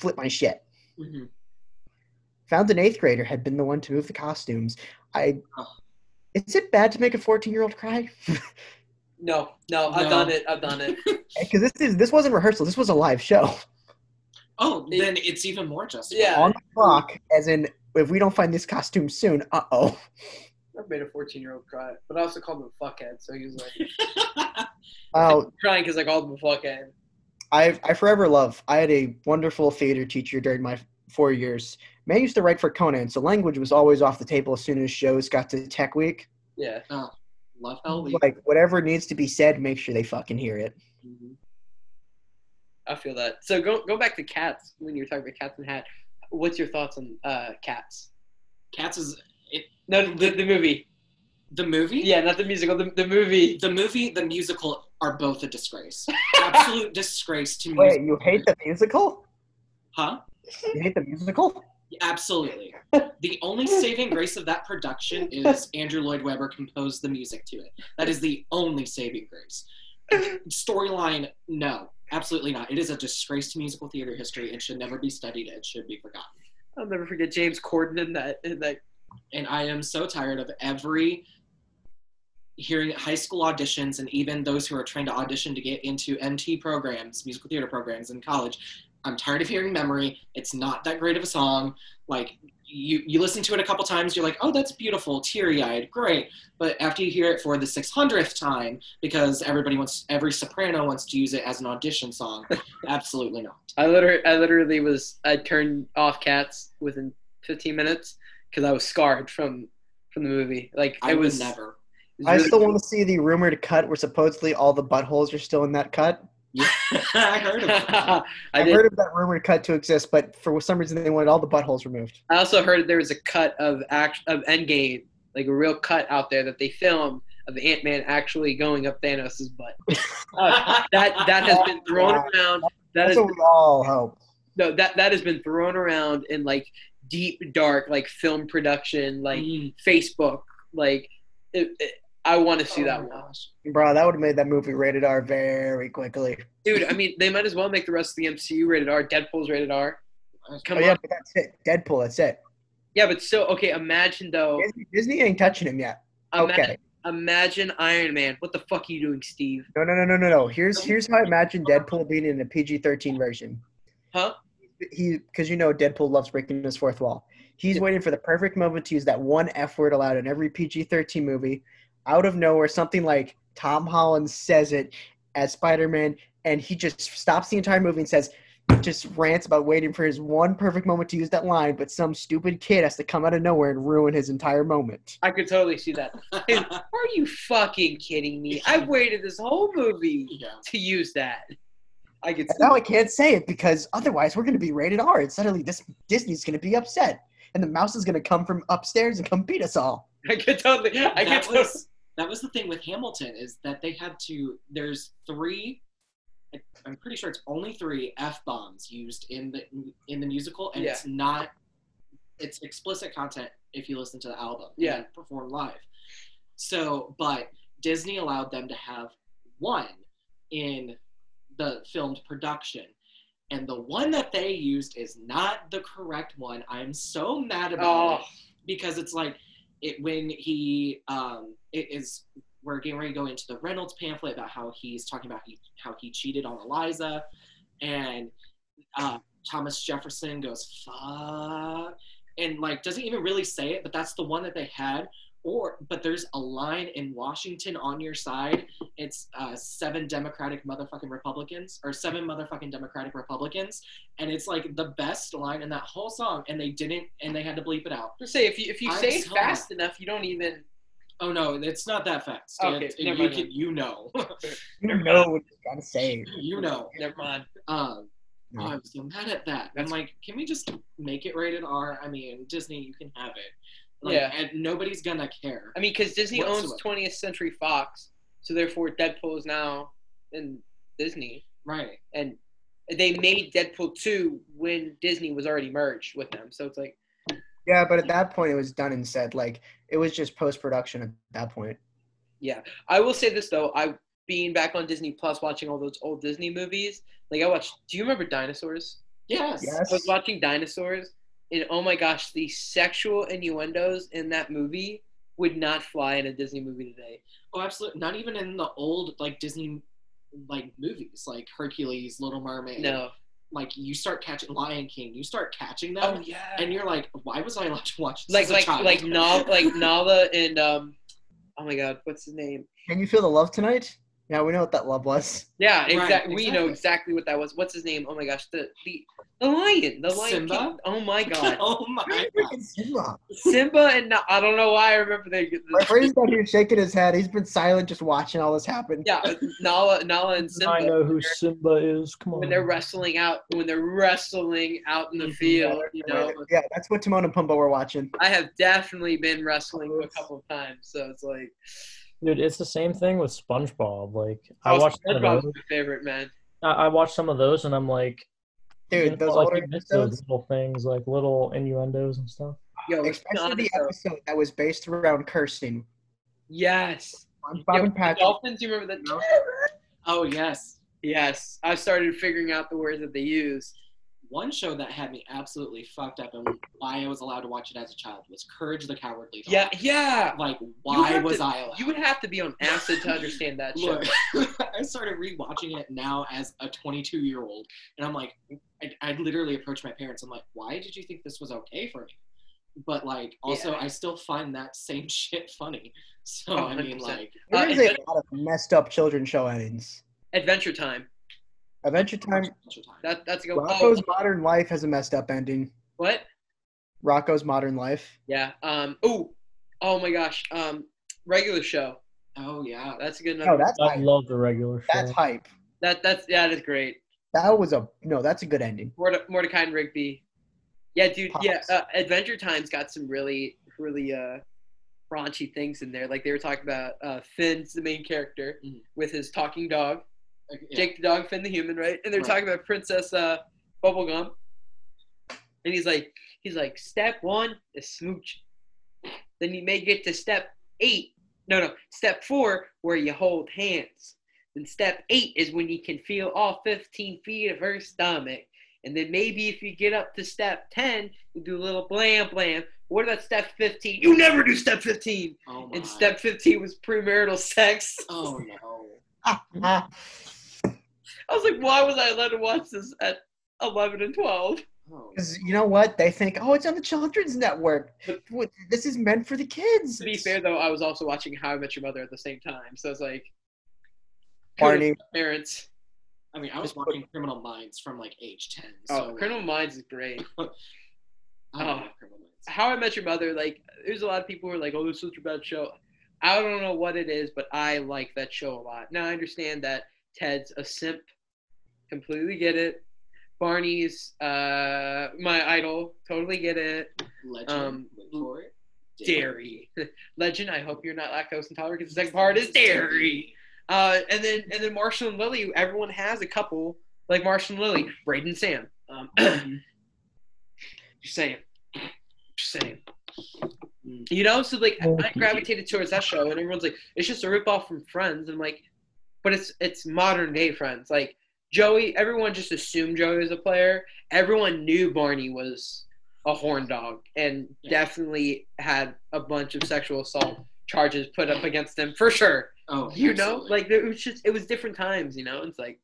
flip my shit." Mhm. Found an eighth grader had been the one to move the costumes. I. Is it bad to make a 14 year old cry? No, no, I've No. done it. I've done it. Because this is this wasn't rehearsal. This was a live show. Oh, It- then it's even more justified. Yeah. on the clock, as in if we don't find this costume soon, uh oh. I've made a 14 year old cry, but I also called him a fuckhead, so he was like Oh, crying because I called him a fuckhead. I I forever love. I had a wonderful theater teacher during my four years. Man used to write for Conan, so language was always off the table as soon as shows got to Tech Week. Yeah. Love Hell Week. Like whatever needs to be said, make sure they fucking hear it. Mhm. I feel that. So go go back to cats when you were talking about cats and hat. What's your thoughts on uh, cats? Cats is it, No, the, the movie. the movie. Yeah, not the musical. The, the movie. The movie, the musical are both a disgrace. Absolute disgrace to me. Wait, music. you hate the musical? Huh? You hate the musical? Absolutely. The only saving grace of that production is Andrew Lloyd Webber composed the music to it. That is the only saving grace. Storyline, no, absolutely not. It is a disgrace to musical theater history. It should never be studied. It should be forgotten. I'll never forget James Corden in that. In that. And I am so tired of every hearing high school auditions and even those who are trying to audition to get into MT programs, musical theater programs in college. I'm tired of hearing memory. It's not that great of a song. Like you, you listen to it a couple times, you're like, oh, that's beautiful, teary-eyed, great. But after you hear it for the 600th time, because everybody wants, every soprano wants to use it as an audition song, absolutely not. I literally, I literally was. I turned off cats within 15 minutes because I was scarred from from the movie. Like I it was never. it I really- still want to see the rumored cut where supposedly all the buttholes are still in that cut. I heard of that. I I've heard of that rumored cut to exist, but for some reason they wanted all the buttholes removed. I also heard there was a cut of act of Endgame, like a real cut out there that they filmed of Ant Man actually going up Thanos' butt. Uh, that that has been thrown around. That That's is what we all hope. no that that has been thrown around in like deep dark like film production like Mm. Facebook like it, it, I want to see Oh that one. Bro, that would have made that movie rated R very quickly. Dude, I mean, they might as well make the rest of the MCU rated R. Deadpool's rated R. Come oh, yeah, on. but that's it. Deadpool, that's it. Yeah, but still, okay. Imagine though. Disney, Disney ain't touching him yet. Ima- Okay. Imagine Iron Man. What the fuck are you doing, Steve? No, no, no, no, no, no. Here's here's how I imagine Deadpool being in a PG-13 version. Huh? He, because you know Deadpool loves breaking his fourth wall. He's Yeah. waiting for the perfect moment to use that one F word allowed in every PG-13 movie. Out of nowhere, something like Tom Holland says it as Spider-Man, and he just stops the entire movie and says, just rants about waiting for his one perfect moment to use that line, but some stupid kid has to come out of nowhere and ruin his entire moment. I could totally see that. Are you fucking kidding me? I've waited this whole movie yeah. to use that. I could. And now I can't say it because otherwise we're going to be rated R, and suddenly this Disney's going to be upset, and the mouse is going to come from upstairs and come beat us all. I could totally. I could that totally. was that was the thing with Hamilton is that they had to. There's three. I'm pretty sure it's only three f bombs used in the in the musical, and it's not. It's explicit content if you listen to the album. and Yeah. perform live. So, but Disney allowed them to have one in the filmed production. And the one that they used is not the correct one. I'm so mad about oh. it Oh, because it's like it when he um it is we're getting ready to go into the Reynolds pamphlet about how he's talking about he, how he cheated on Eliza, and uh, Thomas Jefferson goes fuck, and like doesn't even really say it, but that's the one that they had or but there's a line in Washington on your side. It's uh, seven Democratic motherfucking Republicans or seven motherfucking Democratic Republicans, and it's like the best line in that whole song. And they didn't, and they had to bleep it out. Just say if you if you I'm say it fast enough, you don't even. Oh no, it's not that fast. Okay, It- never you, mind can, you know, You know what you gotta say. you know. Never mind. Um, No. I'm so mad at that. I'm like, can we just make it rated R? I mean, Disney, you can have it. Like, Yeah. and nobody's gonna care. I mean, because Disney owns 20th Century Fox, so therefore Deadpool is now in Disney, Right. and they made Deadpool 2 when Disney was already merged with them. So it's like, Yeah, but at that point it was done and said. Like it was just post production at that point. Yeah. I will say this though, I being back on Disney Plus, watching all those old Disney movies. Like I watched. Do you remember Dinosaurs? Yes. Yes. I was watching Dinosaurs, and oh my gosh, the sexual innuendos in that movie would not fly in a Disney movie today. Oh, absolutely. Not even in the old like Disney like movies, like Hercules, Little Mermaid. No. Like you start catching Lion King, you start catching them, Oh yeah. and you're like, why was I allowed to watch this like as a like child? like Nala like Nala and um oh my god what's his name Can you feel the love tonight? Yeah, we know what that love was. yeah Right, exactly we know exactly. exactly what that was what's his name oh my gosh the the, the lion the lion Simba? King. oh my god oh my god. Simba. Simba and Na- I don't know why I remember they My friend's down here shaking his head. He's been silent, just watching all this happen. yeah Nala Nala and Simba I know who Simba is. Come on. when they're wrestling out when they're wrestling out in the Mhm. field you know Yeah, that's what Timon and Pumbaa were watching. I have definitely been wrestling a couple of times so it's like Dude, it's the same thing with SpongeBob. Like I oh, watched some SpongeBob's my favorite man I, I watched some of those, and I'm like, you Dude, know, those like, older you miss those little things, like little innuendos and stuff. yo especially the Dinosaur. episode that was based around cursing. yes SpongeBob Yo, and the Patrick. Dolphins you remember that Oh yes. Yes, I started figuring out the words that they use. One show that had me absolutely fucked up and why I was allowed to watch it as a child was Courage the Cowardly Dog. Yeah, yeah. Like, why was to- I allowed? You would have to be on acid to understand that show. Look, I started rewatching it now as a 22 year old, and I'm like, I, I literally approached my parents. I'm like, why did you think this was okay for me? But like, also, Yeah. I still find that same shit funny. So Oh, I mean, like, There Uh, a lot of messed up children's show endings. Adventure Time. Adventure Time. Adventure Time. That that's a good. Oh, Rocko's Modern Life has a messed up ending. what? Rocko's Modern Life. Yeah. Um. Oh. Oh my gosh. Um. Regular show. Oh yeah, That's a good No, number. that's I hype. love the regular show. That's hype. that that's yeah. That is great. That was a no. That's a good ending. Morde- Mordecai and Rigby. Yeah, dude. Yeah. Uh, Adventure Time's got some really really uh raunchy things in there. Like they were talking about uh Finn's the main character Mhm. with his talking dog. Yeah. Jake the dog, Finn the human, right? And they're Right. talking about Princess uh, Bubblegum. And he's like, he's like, step one is smooch. Then you may get to step eight. No, no, step four where you hold hands. Then step eight is when you can feel all 15 feet of her stomach. And then maybe if you get up to step 10, you do a little blam blam. What about step 15? You never do step 15. Oh my. And step 15 was premarital sex. Oh no. I was like, why was I allowed to watch this at 11 and 12? Oh. Because you know what? They think, oh, it's on the Children's Network. What- This is meant for the kids. To be fair, though, I was also watching How I Met Your Mother at the same time. So it's like, Barney. parents. I mean, I was watching Criminal Minds from like age 10. So Oh, Criminal Minds is great. I love Oh. Criminal Minds. How I Met Your Mother, like, there's a lot of people who are like, oh, this is such a bad show. I don't know what it is, but I like that show a lot. Now, I understand that Ted's a simp. Completely get it. Barney's uh, my idol. Totally get it. Legend. um, for it. dairy. Legend, I hope you're not lactose intolerant because the second part is dairy. Uh, and then and then Marshall and Lily, everyone has a couple like Marshall and Lily, Braden and Sam. Um, just saying, just saying. You know, so like I gravitated towards that show, and everyone's like, it's just a ripoff from Friends. I'm like, but it's it's modern day Friends. Like Joey, everyone just assumed Joey was a player. Everyone knew Barney was a horn dog, and Yeah. definitely had a bunch of sexual assault charges put up against him for sure. Oh, You know, like it was just it was different times. You know, it's like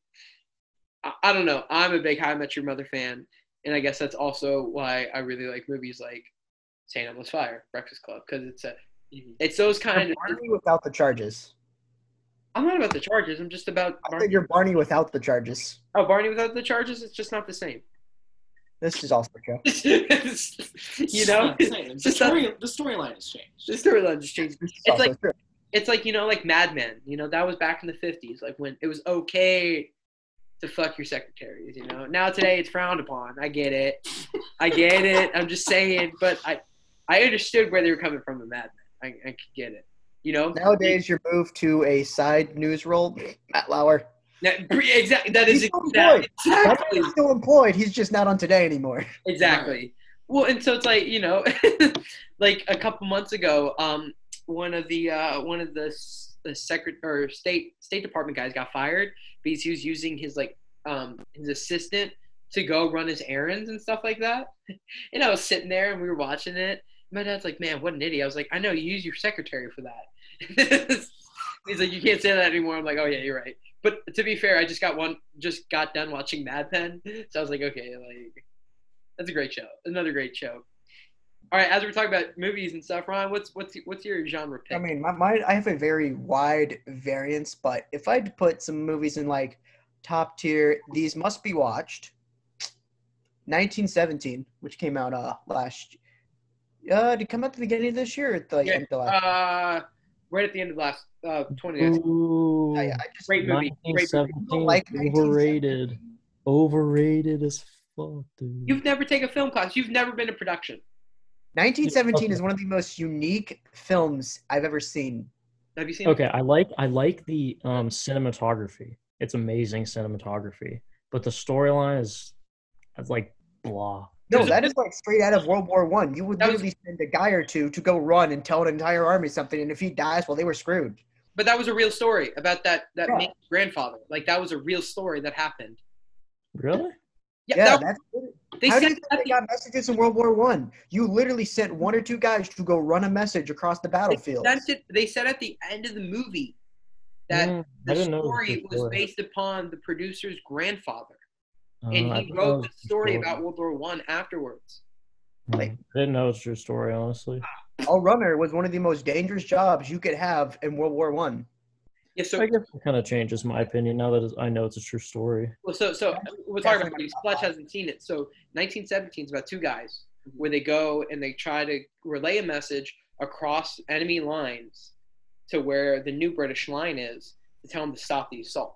I, I don't know. I'm a big How I Met Your Mother fan, and I guess that's also why I really like movies like St. Elmo's Fire, Breakfast Club, because it's a Mhm. It's those kind of. Barney without the charges. I'm not about the charges. I'm just about I Barney. said you're Barney without the charges. Oh, Barney without the charges. It's just not the same. This is also true. you know, the, just that- story, the storyline has changed. the storyline just changed. It's like- true. It's like you know, like Mad Men. You know, that was back in the '50s, like when it was okay to fuck your secretaries. You know, now today it's frowned upon. I get it. I get it. I'm just saying, but I, I understood where they were coming from in Mad Men. I, I could get it. You know, Nowadays, you're moved to a side news role. Matt Lauer. Now, exactly. That is He's still exactly, exactly man's still employed. He's just not on today anymore. Exactly. Well, and so it's like you know, like a couple months ago, um, one of the uh, one of the, the secret or state State Department guys got fired because he was using his like um, his assistant to go run his errands and stuff like that. And I was sitting there and we were watching it. My dad's like, "Man, what an idiot!" I was like, "I know you use your secretary for that." He's like, "You can't say that anymore." I'm like, "Oh yeah, you're right." But to be fair, I just got one, just got done watching Mad Men, so I was like, "Okay, like." That's a great show. Another great show. All right, as we're talking about movies and stuff, Ron, what's what's what's your genre pick? I mean, my, my I have a very wide variance, but if I would put some movies in like top tier, these must be watched. 1917, which came out uh last. Uh, did it come out at the beginning of this year or at the Yeah, end of last? uh, right at the end of last uh, 2019. Ooh, yeah, yeah, I just Great movie. Great movie. like overrated. Overrated as fuck, dude. You've never taken a film class. You've never been to production. 1917 is one of the most unique films I've ever seen. Have you seen? Okay, I like I like the um cinematography. It's amazing cinematography, but the storyline is, it's like blah. No, There's a- that is like straight out of World War One. You would That was- literally send a guy or two to go run and tell an entire army something, and if he dies, well, they were screwed. But that was a real story about that that Yeah. man's grandfather. Like that was a real story that happened. Really? Yeah, Yeah, that- that's. they How do you think they got messages in World War One? You literally sent one or two guys to go run a message across the they battlefield. sent it- they said at the end of the movie that Mm, the didn't know it was story was based upon the producer's grandfather. Uh, and he didn't know it wrote the a story about World War One afterwards. Like- Mm, I didn't know it's a true story, honestly. A runner was one of the most dangerous jobs you could have in World War One. Yeah, so I guess it kind of changes my opinion now that I know it's a true story. well, so so we're talking about Definitely it. not Fletch hasn't seen it. So 1917 is about two guys where they go and they try to relay a message across enemy lines to where the new British line is to tell them to stop the assault.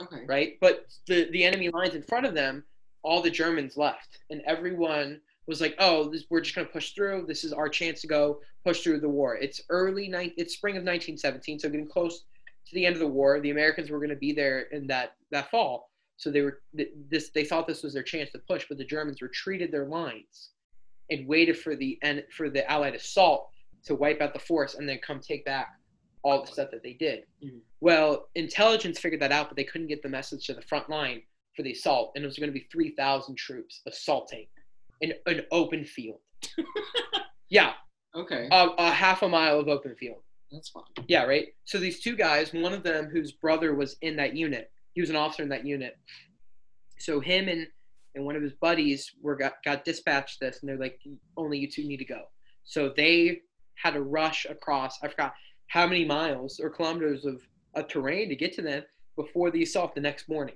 Okay. right? But the the enemy lines in front of them, all the Germans left, and everyone was like, "Oh, this, we're just gonna push through. This is our chance to go push through the war." It's early night. It's spring of 1917, so getting close to the end of the war. The Americans were gonna be there in that that fall, so they were th- this. They thought this was their chance to push, but the Germans retreated their lines and waited for the en- for the Allied assault to wipe out the force and then come take back all the stuff that they did. Mhm. Well, intelligence figured that out, but they couldn't get the message to the front line for the assault, and it was going to be 3,000 troops assaulting an, an open field. yeah, Okay. a, a half a mile of open field. That's fine. Yeah, right. So these two guys, one of them whose brother was in that unit, he was an officer in that unit. So him and and one of his buddies were got, got dispatched this, and they're like, only you two need to go. So they had to rush across. I forgot how many miles or kilometers of, of terrain to get to them before the assault the next morning.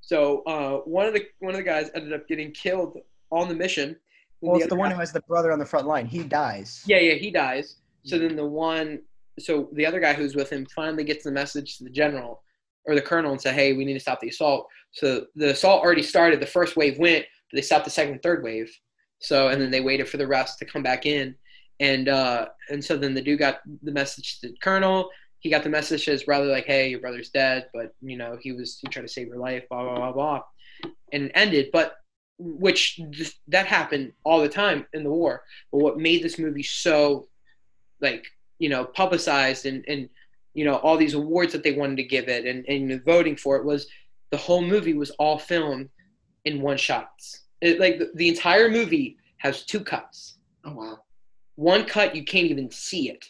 So uh, one of the one of the guys ended up getting killed on the mission. Well, it's the other one guy- who has the brother on the front line. He dies. yeah, yeah, he dies. So then the one, so the other guy who's with him finally gets the message to the general or the colonel and say, "Hey, we need to stop the assault." So the assault already started. The first wave went, but they stopped the second, third wave. So and then they waited for the rest to come back in, and uh, and so then the dude got the message to the colonel. He got the message to his brother, like, "Hey, your brother's dead, but you know he was he tried to save your life." Blah blah blah blah, and it ended. But which that happened all the time in the war. But what made this movie so like you know publicized and and you know all these awards that they wanted to give it and and voting for it was the whole movie was all filmed in one shots. It, like the, the entire movie has two cuts. Oh wow. One cut you can't even see it.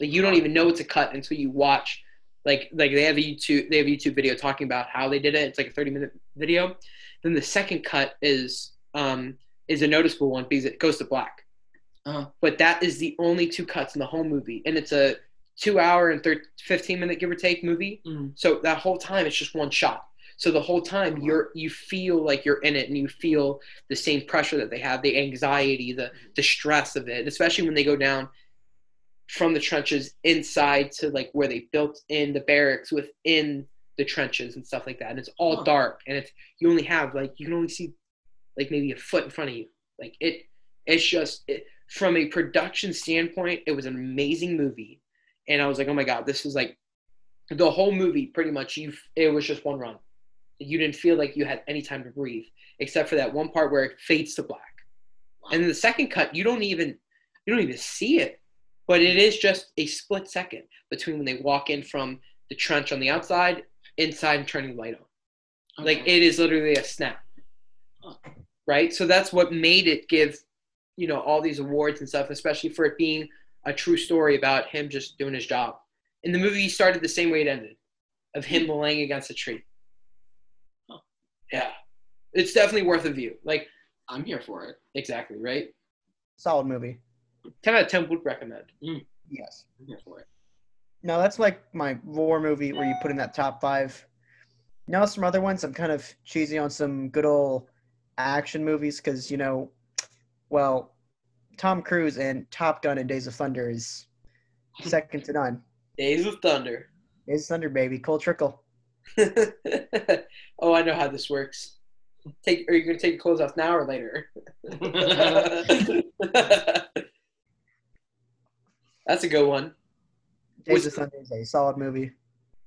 Like you don't even know it's a cut until you watch. Like like they have a YouTube they have a YouTube video talking about how they did it. It's like a thirty minute video. Then the second cut is um is a noticeable one because it goes to black. Uh-huh. but that is the only two cuts in the whole movie, and it's a two-hour and thir- fifteen minute give or take movie. Mm. So that whole time it's just one shot. So the whole time you're you feel like you're in it and you feel the same pressure that they have, the anxiety, the the stress of it, especially when they go down from the trenches inside to like where they built in the barracks within the trenches and stuff like that. And it's all Huh. dark and it's you only have like you can only see like maybe a foot in front of you. Like it it's just it, from a production standpoint, it was an amazing movie. And I was like, "Oh my god, this is like the whole movie pretty much you it was just one run you didn't feel like you had any time to breathe except for that one part where it fades to black. And the second cut you don't even you don't even see it but it is just a split second between when they walk in from the trench on the outside inside and turning the light on. Like it is literally a snap. Huh. right? So that's what made it give you know all these awards and stuff especially for it being a true story about him just doing his job. In the movie he started the same way it ended of him hmm. laying against a tree. Yeah it's definitely worth a view like I'm here for it. exactly right Solid movie. 10 out of 10 would recommend mm. Yes. I'm here for it. No, that's like my war movie where you put in that top five. Now some other ones. I'm kind of cheesy on some good old action movies because you know, well, Tom Cruise and Top Gun and Days of Thunder is second to none. days of thunder Days of Thunder, baby. Cole Trickle. oh i know how this works take are you gonna take your clothes off now or later that's a good one Days of Thunder is a solid movie.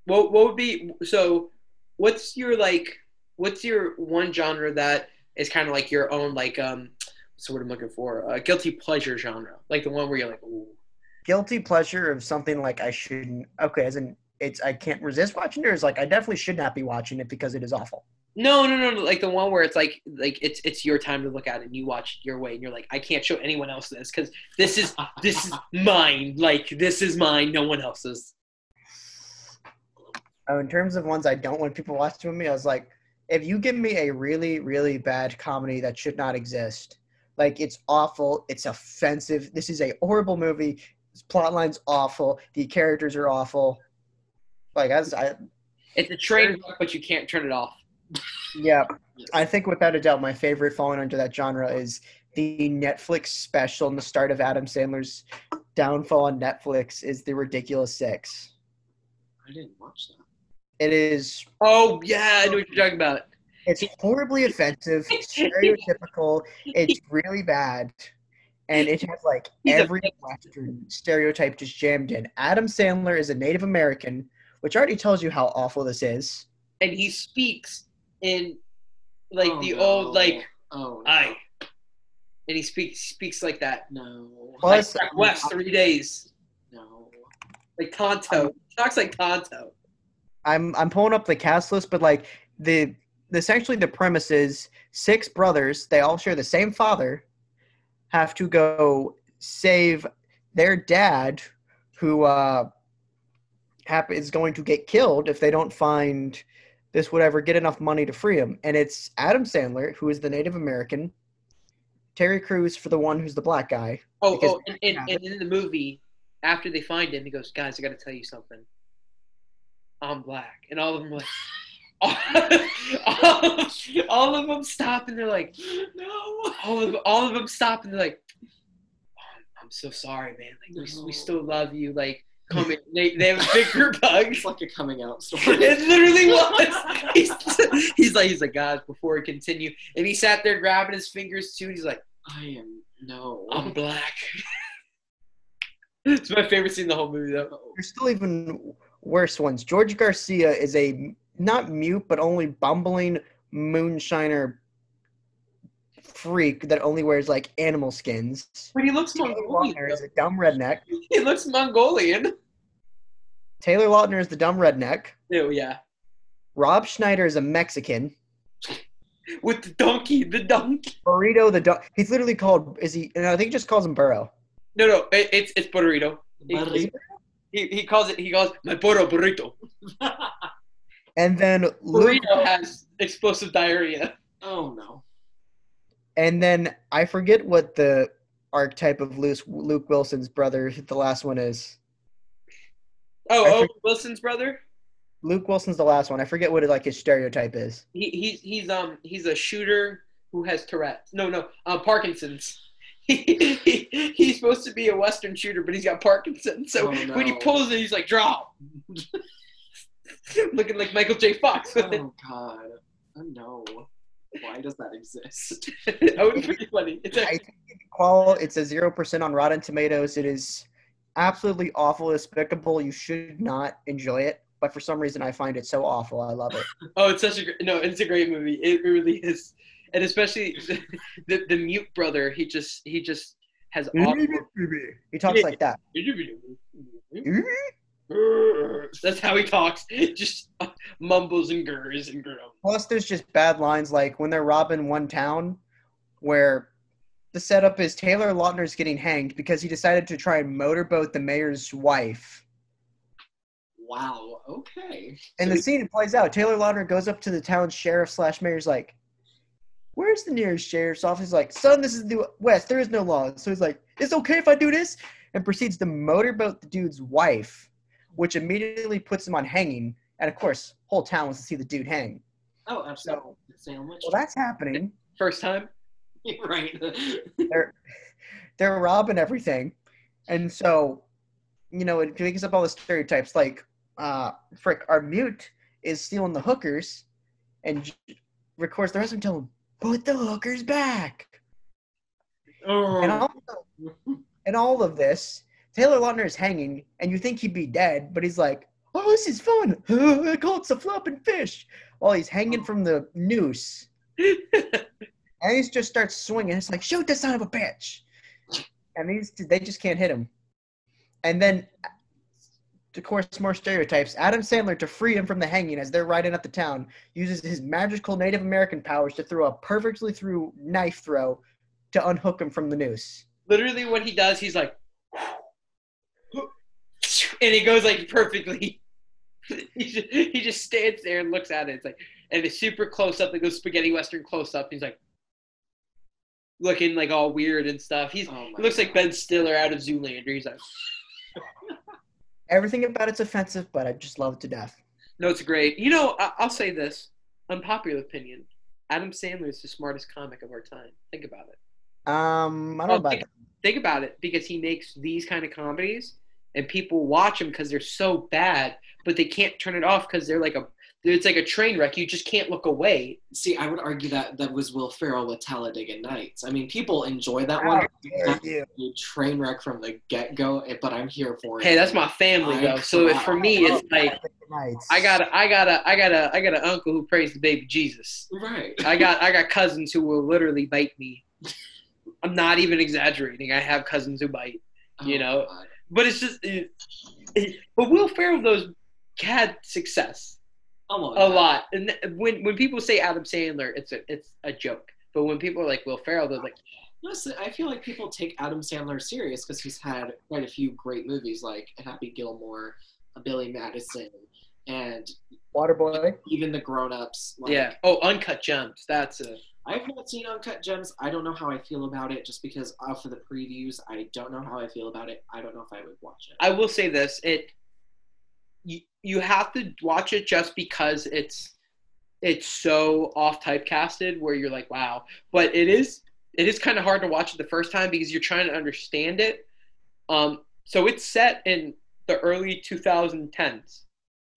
What what would be so? What's your like? What's your one genre that is kind of like your own like um? What's the word I'm looking for? Uh, guilty pleasure genre, like the one where you're like, ooh. Guilty pleasure of something like I shouldn't. Okay, as in it's I can't resist watching it. Or is like I definitely should not be watching it because it is awful. No, no, no, no, like the one where it's like like it's it's your time to look at it and you watch it your way and you're like, I can't show anyone else this because this is this is mine. Like this is mine, no one else's. Oh, in terms of ones I don't want people watching with me, I was like, if you give me a really, really bad comedy that should not exist, like it's awful, it's offensive, this is a horrible movie, this plot line's awful, the characters are awful. Like I, was- I It's a train wreck, but you can't turn it off. yeah, I think without a doubt, my favorite falling under that genre is the Netflix special and the start of Adam Sandler's downfall on Netflix is The Ridiculous Six. I didn't watch that. It is Oh yeah, I know what you're talking about. It's horribly offensive, stereotypical. It's really bad, and it has like He's every Western stereotype just jammed in. Adam Sandler is a Native American, which already tells you how awful this is. And he speaks in like Oh, the no. old like Oh, no. I. And he speaks speaks like that. No. Plus, like West three days. No. Like Tonto. Talks like Tonto. I'm I'm pulling up the cast list, but like the essentially the premise is six brothers, they all share the same father, have to go save their dad, who uh, hap- is going to get killed if they don't find this would ever get enough money to free him. And it's Adam Sandler, who is the Native American, Terry Crews for the one who's the black guy. Oh, oh and, and, and in the movie, after they find him, he goes, Guys, I gotta tell you something. I'm black. And all of them are like all, all of them stop and they're like, No. all of all of them stop and they're like, oh, I'm so sorry, man. Like we, we still love you. Like come in. They, they have a big group hug. It's like a coming out story. It literally was. He's, he's like, he's like, guys, before we continue, and he sat there grabbing his fingers too. And he's like, I am no. I'm black. it's my favorite scene in the whole movie, though. No. There's still even worse ones. George Garcia is a not mute, but only bumbling moonshiner freak that only wears like animal skins. But he looks Taylor Mongolian. Lautner is a dumb redneck. He looks Mongolian. Taylor Lautner is the dumb redneck. Oh yeah, Rob Schneider is a Mexican. with the donkey, the donkey. Burrito the dog. He's literally called. Is he? No, I think he just calls him Burro. No, no, it, it's it's burrito. Burrito. He, he calls it. He calls my burro burrito. And then Luke. Burrito has explosive diarrhea. oh no. And then I forget what the archetype of Luke, Luke Wilson's brother. The last one is Oh, oh, Wilson's brother. Luke Wilson's the last one. I forget what like his stereotype is. He, he's he's um he's a shooter who has Tourette's. No, no, uh, Parkinson's. He, he, he's supposed to be a Western shooter, but he's got Parkinson's. So Oh, when he pulls it, he's like, draw. Looking like Michael J. Fox. Oh God. Oh no. Why does that exist? that would be pretty funny. It's a, I think qual it's a zero percent on Rotten Tomatoes. It is absolutely awful, despicable. You should not enjoy it. But for some reason, I find it so awful. I love it. oh, it's such a gr- no. It's a great movie. It really is, and especially the the mute brother. He just he just has awful. He talks like that. That's how he talks. Just mumbles and gurs and grumbles. Plus, there's just bad lines like when they're robbing one town, where the setup is Taylor Lautner's getting hanged because he decided to try and motorboat the mayor's wife. Wow. Okay. And So the scene plays out. Taylor Lautner goes up to the town sheriff slash mayor's like, "Where's the nearest sheriff's office?" He's like, "Son, this is the West. There is no law." So he's like, "It's okay if I do this," and proceeds to motorboat the dude's wife, which immediately puts him on hanging. And of course, whole town wants to see the dude hang. Oh, absolutely. Sandwich. Well, that's happening. First time. right. they're they're robbing everything, and so you know it picks up all the stereotypes. Like, uh, frick, our mute is stealing the hookers, and records the husband tell him, "Put the hookers back." Oh. And also, in all of this, Taylor Lautner is hanging, and you think he'd be dead, but he's like, "Oh, this is fun! I call it a flopping fish." While he's hanging from the noose, and he just starts swinging. It's like, shoot the son of a bitch. And these they just can't hit him. And then, of course, more stereotypes. Adam Sandler, to free him from the hanging as they're riding up the town, uses his magical Native American powers to throw a perfectly through knife throw to unhook him from the noose. Literally, what he does, he's like, and he goes like perfectly. he, just, he just stands there and looks at it. It's like, and it's super close up. It goes spaghetti western close up. He's like, looking like all weird and stuff. He's Oh my he looks like Ben Stiller out of Zoolander. He's like, Everything about it's offensive, but I just love it to death. no, it's great. You know, I- I'll say this unpopular opinion. Adam Sandler is the smartest comic of our time. Think about it. Um, I don't know about think, think about it because he makes these kind of comedies and people watch them because they're so bad, but they can't turn it off because they're like a it's like a train wreck. You just can't look away. See, I would argue that that was Will Ferrell with Talladega Nights. I mean, people enjoy that that. one. You. Train wreck from the get go, eh, but I'm here for it. Hey, that's my family I though. So crap. for me, it's oh, like I got a, I got a, I got a, I got an uncle who prays the baby Jesus. right. I got I got cousins who will literally bite me. I'm not even exaggerating. I have cousins who bite. you oh, know, God. But it's just, it, it- but Will Ferrell those had success. Oh, a lot. And when when people say Adam Sandler, it's a it's a joke. But when people are like Will Ferrell, they're like, Listen, I feel like people take Adam Sandler serious because he's had quite a few great movies like Happy Gilmore, Billy Madison, and Waterboy. even the Grown Ups. Like, yeah. Oh, Uncut Gems. That's a I've not seen Uncut Gems. I don't know how I feel about it just because off of the previews, I don't know how I feel about it. I don't know if I would watch it. I will say this: it you you have to watch it just because it's it's so off typecasted where you're like, wow. But it is it is kind of hard to watch it the first time because you're trying to understand it. Um, so it's set in the early 2010s.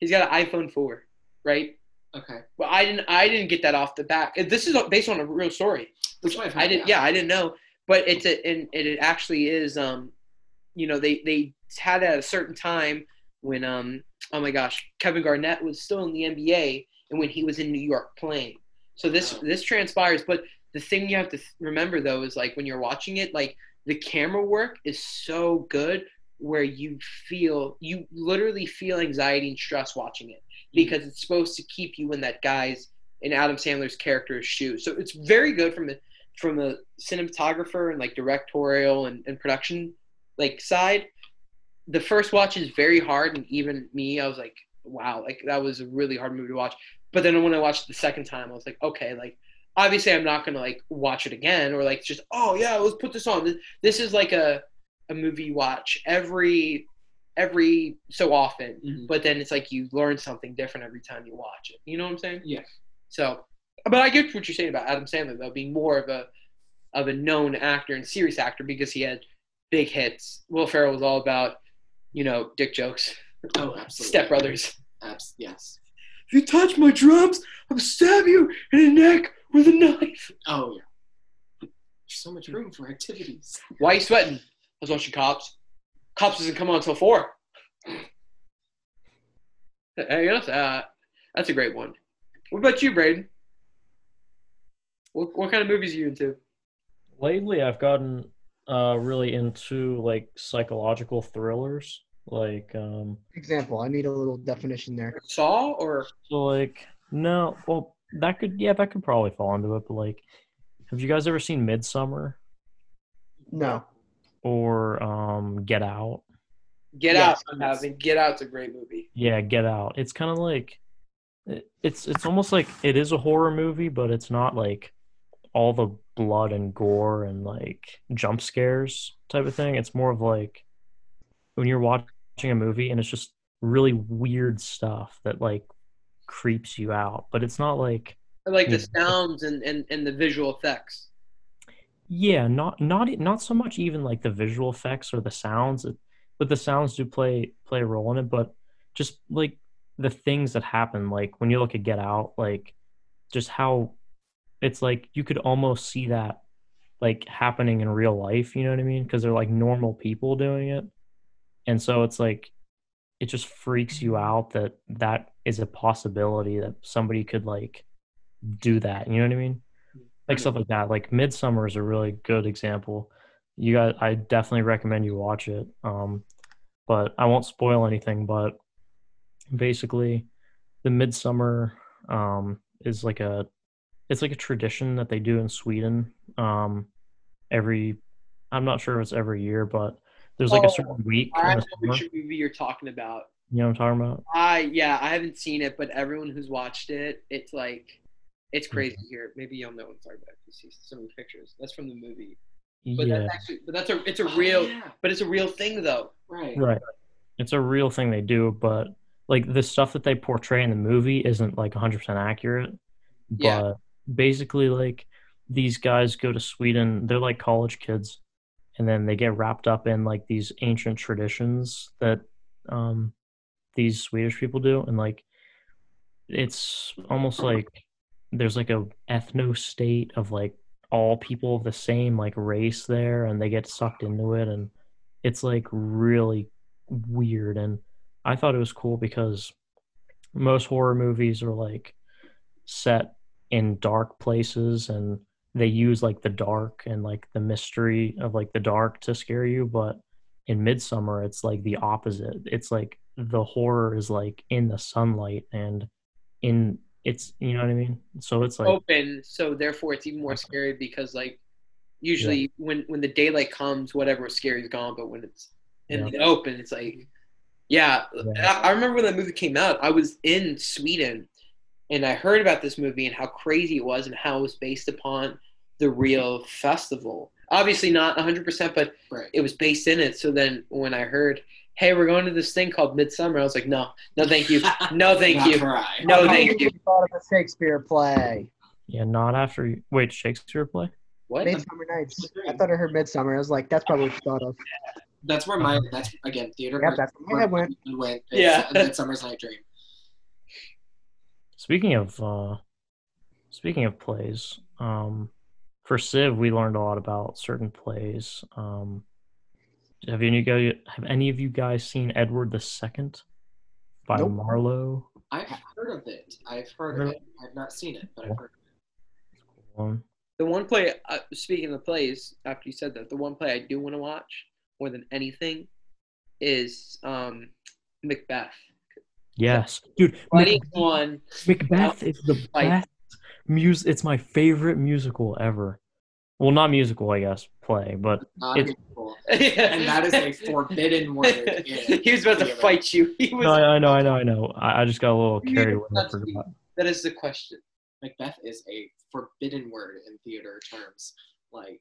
He's got an iPhone 4, right? Okay. Well, I didn't I didn't get that off the back. This is based on a real story. That's what I've I didn't. Yeah, I didn't know, but it's a, and it actually is. Um, you know, they they had at a certain time when um, oh my gosh, Kevin Garnett was still in the NBA and when he was in New York playing. So this Oh. this transpires, but the thing you have to remember though is like when you're watching it, like the camera work is so good where you feel you literally feel anxiety and stress watching it because it's supposed to keep you in that guy's in Adam Sandler's character's shoes. So it's very good from a from a cinematographer and like directorial and, and production like side. The first watch is very hard, and even me, I was like, wow, like that was a really hard movie to watch. But then when I watched the second time, I was like, okay, like obviously I'm not gonna like watch it again or like just oh yeah let's put this on. This, this is like a a movie watch every every so often, Mhm. but then it's like you learn something different every time you watch it. You know what I'm saying? Yeah. So, but I get what you're saying about Adam Sandler though being more of a of a known actor and serious actor because he had big hits. Will Ferrell was all about you know dick jokes, Oh, absolutely. Step Brothers. Abs- yes. If you touch my drums, I'll stab you in the neck with a knife. Oh, yeah. There's so much room for activities. Why are you sweating? I was watching Cops. Cops doesn't come on until four. Hey, yes, uh, that's a great one. What about you, Braden? What, what kind of movies are you into? Lately, I've gotten uh, really into like psychological thrillers. Like, um, Example. I need a little definition there. Saw or so like no, well, that could yeah, that could probably fall into it. But like, have you guys ever seen Midsommar No. Or um, Get Out? Get Yes, Out? I'm yes. having Get Out's a great movie. Yeah, Get Out. It's kind of like it- it's it's almost like it is a horror movie, but it's not like all the blood and gore and like jump scares type of thing. It's more of like when you're watching a movie and it's just really weird stuff that like creeps you out, but it's not like I like the sounds and, and, and the visual effects. Yeah, not not not so much even like the visual effects or the sounds, but the sounds do play play a role in it. But just like the things that happen, like when you look at Get Out, like just how it's like you could almost see that like happening in real life. You know what I mean? Because they're like normal people doing it, and so it's like it just freaks you out that that is a possibility that somebody could like do that. You know what I mean? Like stuff like that. Like Midsommar is a really good example. You guys, I definitely recommend you watch it. Um, but I won't spoil anything. But basically, the Midsummer um, is like a, it's like a tradition that they do in Sweden. Um, every, I'm not sure if it's every year, but there's like Oh, a certain week. I know which movie you're talking about. You know what I'm talking about? I yeah, I haven't seen it, but everyone who's watched it, it's like it's crazy here. Maybe you'll know what I'm talking about you see some of the pictures. That's from the movie. But yeah. that's actually but that's a it's a Oh, real yeah. but it's a real thing though. Right. Right. It's a real thing they do, but like the stuff that they portray in the movie isn't like 100% accurate. But Yeah. basically, like these guys go to Sweden, they're like college kids, and then they get wrapped up in like these ancient traditions that um, these Swedish people do. And like it's almost like there's like a ethno state of like all people of the same like race there, and they get sucked into it. And it's like really weird and i thought it was cool because most horror movies are like set in dark places and they use like the dark and like the mystery of like the dark to scare you but in midsommar it's like the opposite it's like the horror is like in the sunlight and in it's you know what i mean so it's like Open, so therefore it's even more scary because like usually when when the daylight comes, whatever was scary is gone. But when it's in the open, it's like yeah. Yeah. I, I remember when that movie came out. I was in Sweden, and I heard about this movie and how crazy it was and how it was based upon the real festival. Obviously not 100%, but Right. it was based in it. So then when I heard, hey, we're going to this thing called Midsummer, I was like, no, no, thank you. No, thank you. for I. No, thank many you. Thought of a Shakespeare play. yeah not after you wait shakespeare play What? Midsummer Nights. I thought I heard Midsummer. I was like, that's probably what you thought of. That's where my that's again theater. Yeah, that's where my head went. went. Yeah. Midsummer's Night Dream. Speaking of uh speaking of plays, um for Civ we learned a lot about certain plays. Um have any of you guys have any of you guys seen Edward the Second by Nope. Marlowe? I've heard of it. I've heard of it. I've not seen it, but I've heard. Um, The one play, uh, speaking of plays, after you said that, the one play I do want to watch more than anything is um, Macbeth. yes. Dude, Funny Mac- one. Macbeth is the Like- best music it's my favorite musical ever. Well, not musical, I guess, play, but Not It's- cool. And that is a forbidden word. in he was about to fight you. He was. no, I know, I know, I know. I, I just got a little carried away. I not to forgot. That is the question. Macbeth is a forbidden word in theater terms. Like,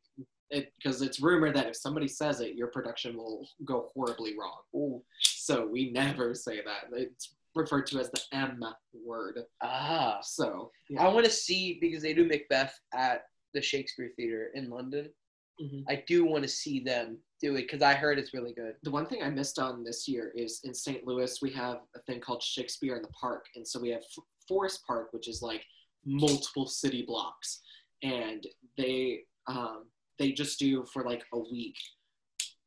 because it's rumored that if somebody says it, your production will go horribly wrong. Ooh. So we never say that. It's referred to as the M word. Ah. So I want to see because they do Macbeth at the Shakespeare Theater in London. Mhm. I do want to see them do it because I heard it's really good. the one thing I missed on this year is in St. Louis we have a thing called Shakespeare in the Park, and so we have F- Forest Park, which is like multiple city blocks, and they um, they just do for like a week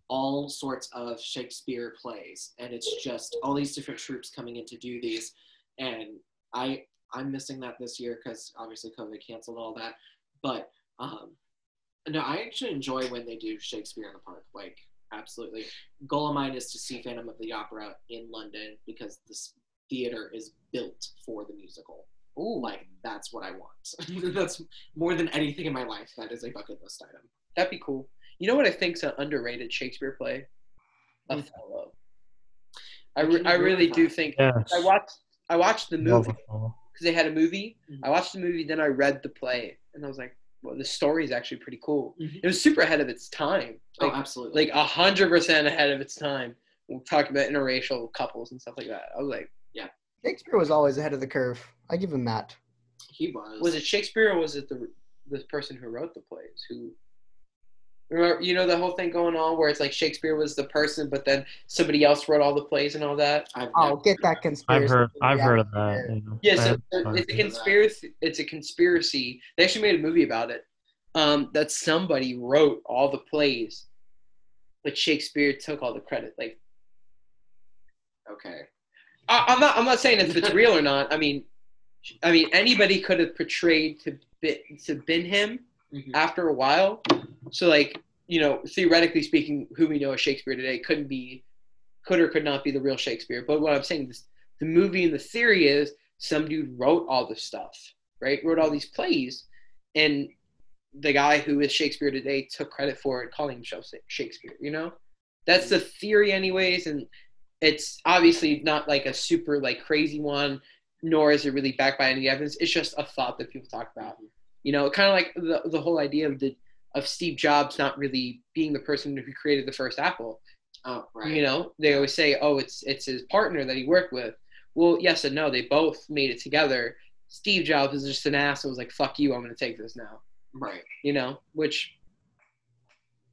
all sorts of Shakespeare plays, and it's just all these different troupes coming in to do these, and I I'm missing that this year because obviously COVID canceled all that, but um, no, I actually enjoy when they do Shakespeare in the Park. Like, absolutely. Goal of mine is to see Phantom of the Opera in London because this theater is built for the musical. Ooh, Like, that's what I want. that's more than anything in my life. That is a bucket list item. that'd be cool. You know what I think's an underrated Shakespeare play? Hmm. Othello. I, I re- I really do think Yes. I watched I watched the movie because they had a movie. Mhm. I watched the movie, then I read the play, and I was like, "Well, the story is actually pretty cool." Mhm. It was super ahead of its time, Oh, like absolutely. like a hundred percent ahead of its time. We're talking about interracial couples and stuff like that. I was like, yeah. Shakespeare was always ahead of the curve. I give him that. he was. was it Shakespeare or was it the the person who wrote the plays who? Remember, you know the whole thing going on where it's like Shakespeare was the person, but then somebody else wrote all the plays and all that. I've Oh, get that conspiracy. I've heard. I've theory heard of that. there. Yeah, Yeah, so have so heard it's a conspiracy. It's a conspiracy. They actually made a movie about it. Um, that somebody wrote all the plays, but Shakespeare took all the credit. Like, Okay. I, I'm not. I'm not saying if it's real or not. I mean, I mean anybody could have portrayed to be, to been him Mhm. after a while. So like, you know, theoretically speaking, who we know as Shakespeare today couldn't be, could or could not be the real Shakespeare. But what I'm saying is, the movie and the theory is some dude wrote all this stuff, right? Wrote all these plays, and the guy who is Shakespeare today took credit for it, calling himself Shakespeare. You know, that's the theory, anyways, and it's obviously not like a super like crazy one, nor is it really backed by any evidence. It's just a thought that people talk about. You know, kind of like the the whole idea of the of Steve Jobs not really being the person who created the first Apple. Oh, right. You know, they always say, "Oh, it's it's his partner that he worked with." Well, yes and no. They both made it together. Steve Jobs is just an ass and was like, "Fuck you, I'm gonna take this now." Right. You know, which,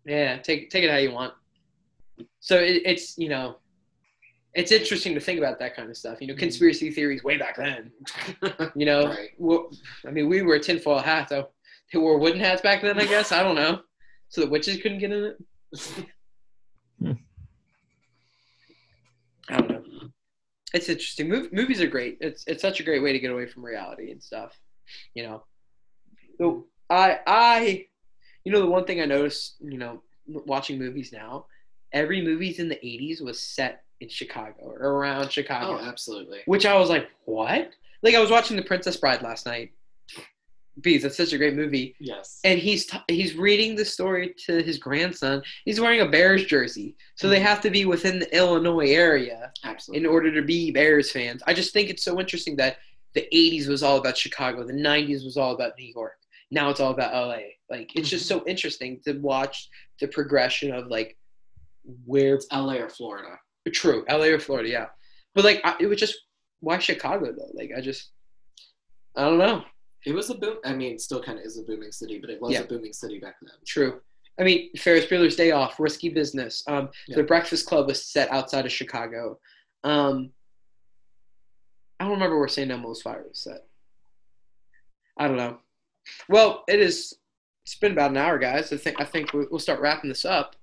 yeah, take take it how you want. So it, it's you know, it's interesting to think about that kind of stuff. You know, mm-hmm. conspiracy theories way back then. You know, Right. well, I mean, we were a tinfoil hat Though they wore wooden hats back then. I guess I don't know. So the witches couldn't get in it. Hmm. I don't know. It's interesting. Mov- movies are great. It's it's such a great way to get away from reality and stuff. You know. So I I, you know, the one thing I noticed, you know, watching movies now, every movie's in the '80s was set in Chicago or around Chicago oh, absolutely. which I was like, what? Like I was watching The Princess Bride last night. Because it's such a great movie, Yes. and he's t- he's reading the story to his grandson. He's wearing a Bears jersey, so they mm-hmm. have to be within the Illinois area absolutely. in order to be Bears fans. I just think it's so interesting that the '80s was all about Chicago, the '90s was all about New York. Now it's all about LA. Like it's just mm-hmm. so interesting to watch the progression of like where It's LA or Florida. True, LA or Florida, yeah. But like, I, it was just why Chicago though? Like, I just, I don't know. It was a boom. I mean, still kind of is a booming city, but it was Yeah. a booming city back then. True. I mean, Ferris Bueller's Day Off, Risky Business. Um, Yeah. The Breakfast Club was set outside of Chicago. Um, I don't remember where St. Elmo's Fire was set. I don't know. Well, it is. It's been about an hour, guys. I think I think we'll we'll start wrapping this up.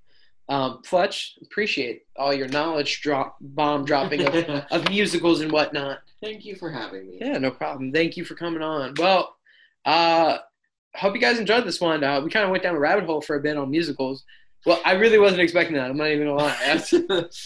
Um, Fletch, appreciate all your knowledge drop bomb dropping of, of musicals and whatnot. Thank you for having me. Yeah, no problem. Thank you for coming on. Well, uh, hope you guys enjoyed this one. Uh, we kind of went down a rabbit hole for a bit on musicals. Well, I really wasn't expecting that. I'm not even gonna lie. That's-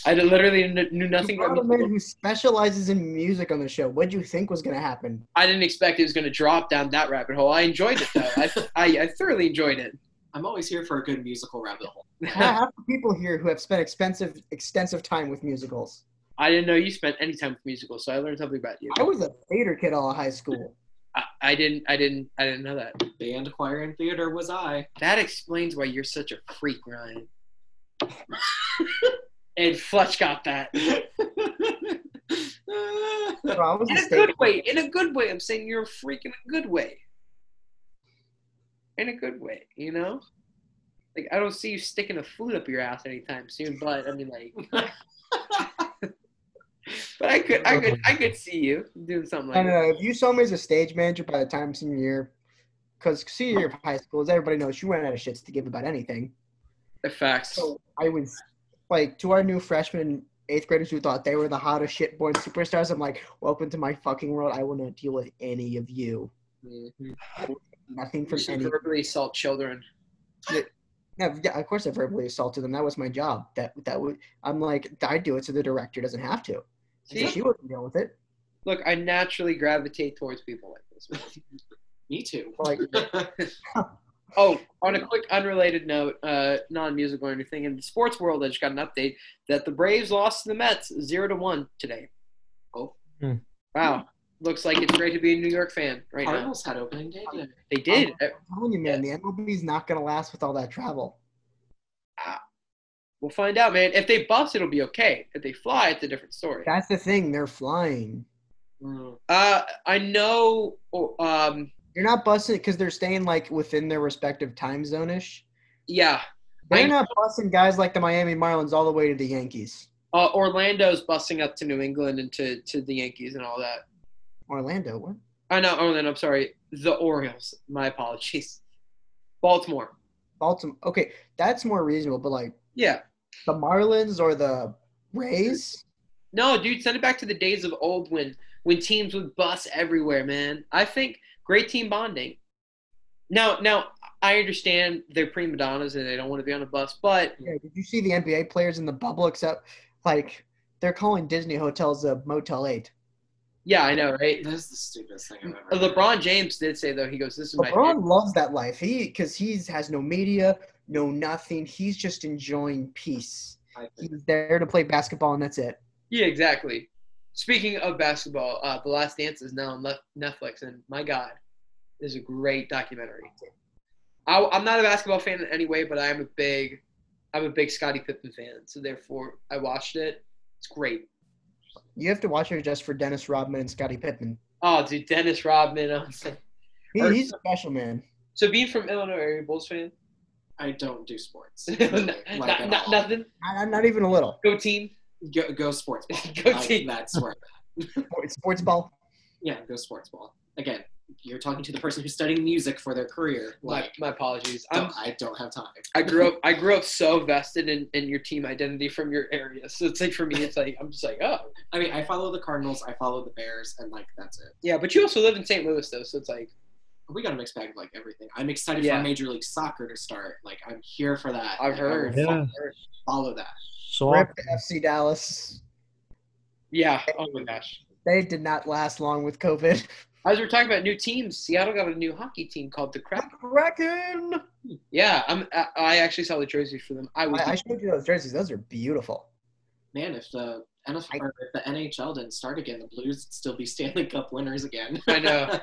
I literally kn- knew nothing You about brought a man who specializes in music on the show. What do you think was going to happen? I didn't expect it was gonna drop down that rabbit hole. I enjoyed it though. I, I, I thoroughly enjoyed it. I'm always here for a good musical rabbit hole. Half the people here who have spent expensive, extensive time with musicals. I didn't know you spent any time with musicals, so I learned something about you. I was a theater kid all of high school. I, I didn't. I didn't. I didn't know that. Band, choir, and theater was I. That explains why you're such a freak, Ryan. and Fletch got that Bro, I was in a a good way. In a good way. I'm saying you're a freak in a good way. In a good way, you know. Like I don't see you sticking a flute up your ass anytime soon, but I mean, like, but I could, I could, I could see you doing something I like don't that. know. If you saw me as a stage manager by the time senior year, because senior year of high school, as everybody knows, you ran out of shits to give about anything. The facts. So I was like to our new freshmen, eighth graders who thought they were the hottest shit born superstars. I'm like, welcome to my fucking world. I will not deal with any of you. Mhm. Nothing You from should any. verbally assault children. Yeah, yeah, of course I verbally assaulted them. That was my job. That that would. I'm like, I do it so the director doesn't have to. So See? she wouldn't deal with it. Look, I naturally gravitate towards people like this. Me too. Like, Oh, on a quick unrelated note, uh, non-musical or anything, in the sports world, I just got an update that the Braves lost to the Mets zero to one today. Oh. Hmm. Wow. Looks like it's great to be a New York fan right now. Cardinals had opening day today. They did. I'm telling you, man, the MLB's not gonna last with all that travel. We'll find out, man. If they bust, it'll be okay. If they fly, it's a different story. That's the thing. They're flying. Mm. Uh, I know. oh, Um, You're not busting because they're staying like within their respective time zone ish. yeah. They're I- not busting guys like the Miami Marlins all the way to the Yankees. Uh, Orlando's busting up to New England and to, to the Yankees and all that. Orlando, what? Oh, I know Orlando. I'm sorry. The Orioles. My apologies. Baltimore. Baltimore. Okay, that's more reasonable. But like Yeah. the Marlins or the Rays, No, dude, send it back to the days of old when when teams would bus everywhere, man. I think great team bonding. Now, now I understand they're prima donnas and they don't want to be on a bus, but yeah, did you see the NBA players in the bubble? Except like they're calling Disney hotels a Motel Eight. Yeah, I know, right? That is the stupidest thing I've ever. heard. LeBron James did say though he goes, "This is my LeBron loves that life. He because he's has no media, no nothing. He's just enjoying peace. I think He's there to play basketball and that's it. Yeah, exactly. Speaking of basketball, uh, The Last Dance is now on Netflix, and my God, this is a great documentary. I, I'm not a basketball fan in any way, but I'm a big, I'm a big Scottie Pippen fan. So therefore, I watched it. It's great. You have to watch her just for Dennis Rodman and Scottie Pippen. Oh, dude, Dennis Rodman. I was like- He, Or- he's a special man. So being from Illinois, are you a Bulls fan? I don't do sports. Not- like, at not- nothing. Not, not even a little. Go team. Go, go sports ball. Go team. That's where. Sports, sports ball. Yeah, go sports ball. Again, you're talking to the person who's studying music for their career. My, Like, my apologies. I'm, don't- I don't have time. I grew up. I grew up so vested in, in your team identity from your area. So it's like for me, it's like I'm just like, oh, I mean, I follow the Cardinals, I follow the Bears, and like that's it. yeah. But you also live in St. Louis though, so it's like, We got a mixed bag of like everything. I'm excited Yeah. for Major League Soccer to start. Like, I'm here for that. I've Like, I will heard. Yeah. Follow that. So Rip FC Dallas. yeah. Oh my gosh. They did not last long with COVID. As we're talking about new teams, Seattle got a new hockey team called the Kraken. Kraken. Yeah, I'm. I, I actually saw the jerseys for them. I was. I, I showed you those jerseys. Those are beautiful. Man, if the NFL or if the NHL didn't start again, the Blues would still be Stanley Cup winners again. I know.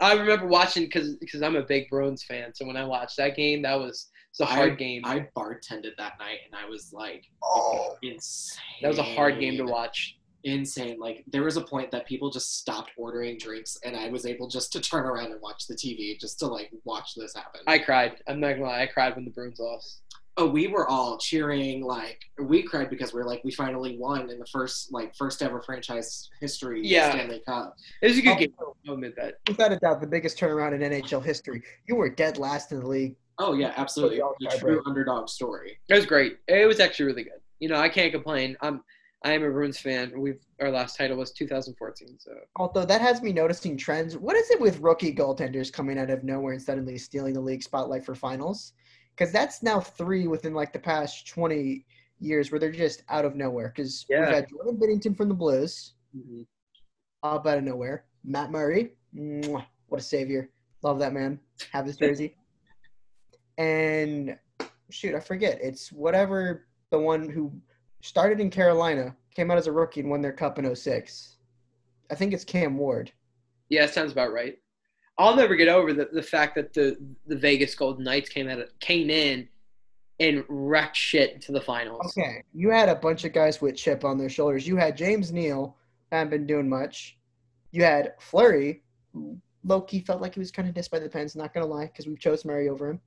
I remember watching because because I'm a big Bruins fan. So when I watched that game, that was it's a hard game. I bartended that night, and I was like, Oh, insane. that was a hard game to watch. Insane. Like there was a point that people just stopped ordering drinks, and I was able just to turn around and watch the TV just to like watch this happen. I cried. I'm not gonna lie. I cried when the Bruins lost. oh, we were all cheering. Like we cried because we're like we finally won in the first like first ever franchise history Yeah. Stanley Cup. It was a good Oh, game. I'll admit that. without a doubt, the biggest turnaround in NHL history. You were dead last in the league. Oh yeah, absolutely. all The tiebreak. true underdog story. It was great. It was actually really good. You know, I can't complain. I'm I am a Bruins fan. We've our last title was 2014. So Although that has me noticing trends. What is it with rookie goaltenders coming out of nowhere and suddenly stealing the league spotlight for finals? Because that's now three within like the past 20 years where they're just out of nowhere. Because Yeah. we've had Jordan Binnington from the Blues, Mhm. up out of nowhere. Matt Murray, mwah, what a savior. Love that man. Have his jersey. and shoot, I forget. It's whatever the one who started in Carolina, came out as a rookie and won their cup in 06. I think it's Cam Ward. yeah, sounds about right. I'll never get over the, the fact that the the Vegas Golden Knights came it, came in and wrecked shit to the finals. Okay, you had a bunch of guys with chip on their shoulders. You had James Neal, hadn't been doing much. You had Fleury, who key felt like he was kind of dissed by the Pens. Not gonna lie, because we chose Murray over him.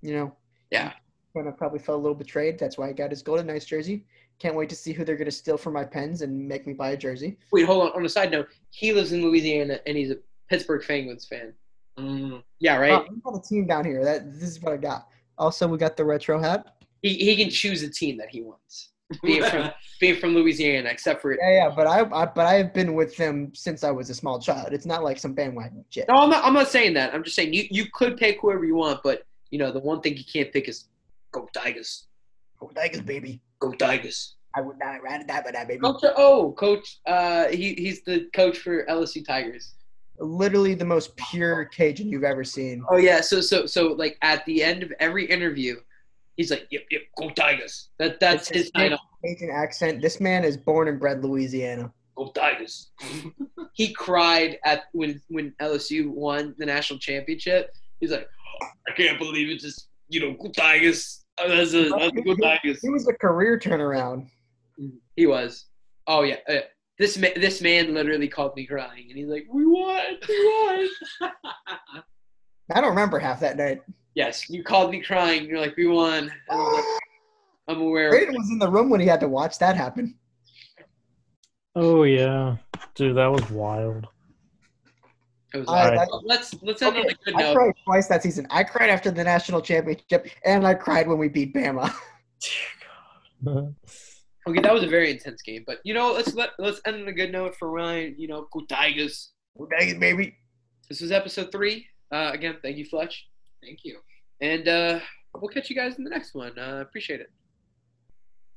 You know. Yeah. Kind of probably felt a little betrayed. That's why I got his Golden Knights jersey. Can't wait to see who they're gonna steal from my Pens and make me buy a jersey. Wait, hold on. On a side note, he lives in Louisiana and he's a Pittsburgh Penguins fan. Mm. Yeah, right. Oh, we got a team down here. That this is what I got. Also, we got the retro hat. he he can choose a team that he wants. Being from being from Louisiana, except for Yeah, yeah, but I, I but I have been with them since I was a small child. It's not like some bandwagon shit. no, I'm not. I'm not saying that. I'm just saying you you could pick whoever you want, but you know the one thing you can't pick is go Tigers. Go Tigers, baby. Go Tigers. I would not rather that, but that baby. Coach, oh, coach. Uh, he he's the coach for LSU Tigers. Literally the most pure Cajun you've ever seen. Oh yeah. So so so like at the end of every interview, he's like, "Yep, yep, go Tigers." That that's It's his title. Cajun accent. This man is born and bred Louisiana. Go Tigers. he cried at when when LSU won the national championship. He's like, I can't believe it's just you know go Tigers. Uh, That's a, that's a go Tigers. He was a career turnaround. He was. Oh yeah. Uh, this man, this man literally called me crying, and he's like, "We won, we won." I don't remember half that night. yes, you called me crying. You're like, "We won." I was like, I'm aware. Of Braden was in the room when he had to watch that happen. Oh yeah, dude, that was wild. It. was I- like, I- let's let's end on a good note. I cried twice that season. I cried after the national championship, and I cried when we beat Bama. Okay, that was a very intense game, but you know, let's let let's end on a good note for Ryan. You know, go Tigers. Go Tigers, baby. This was episode three. Uh, again, thank you, Fletch, Thank you. and uh, we'll catch you guys in the next one. Uh, appreciate it.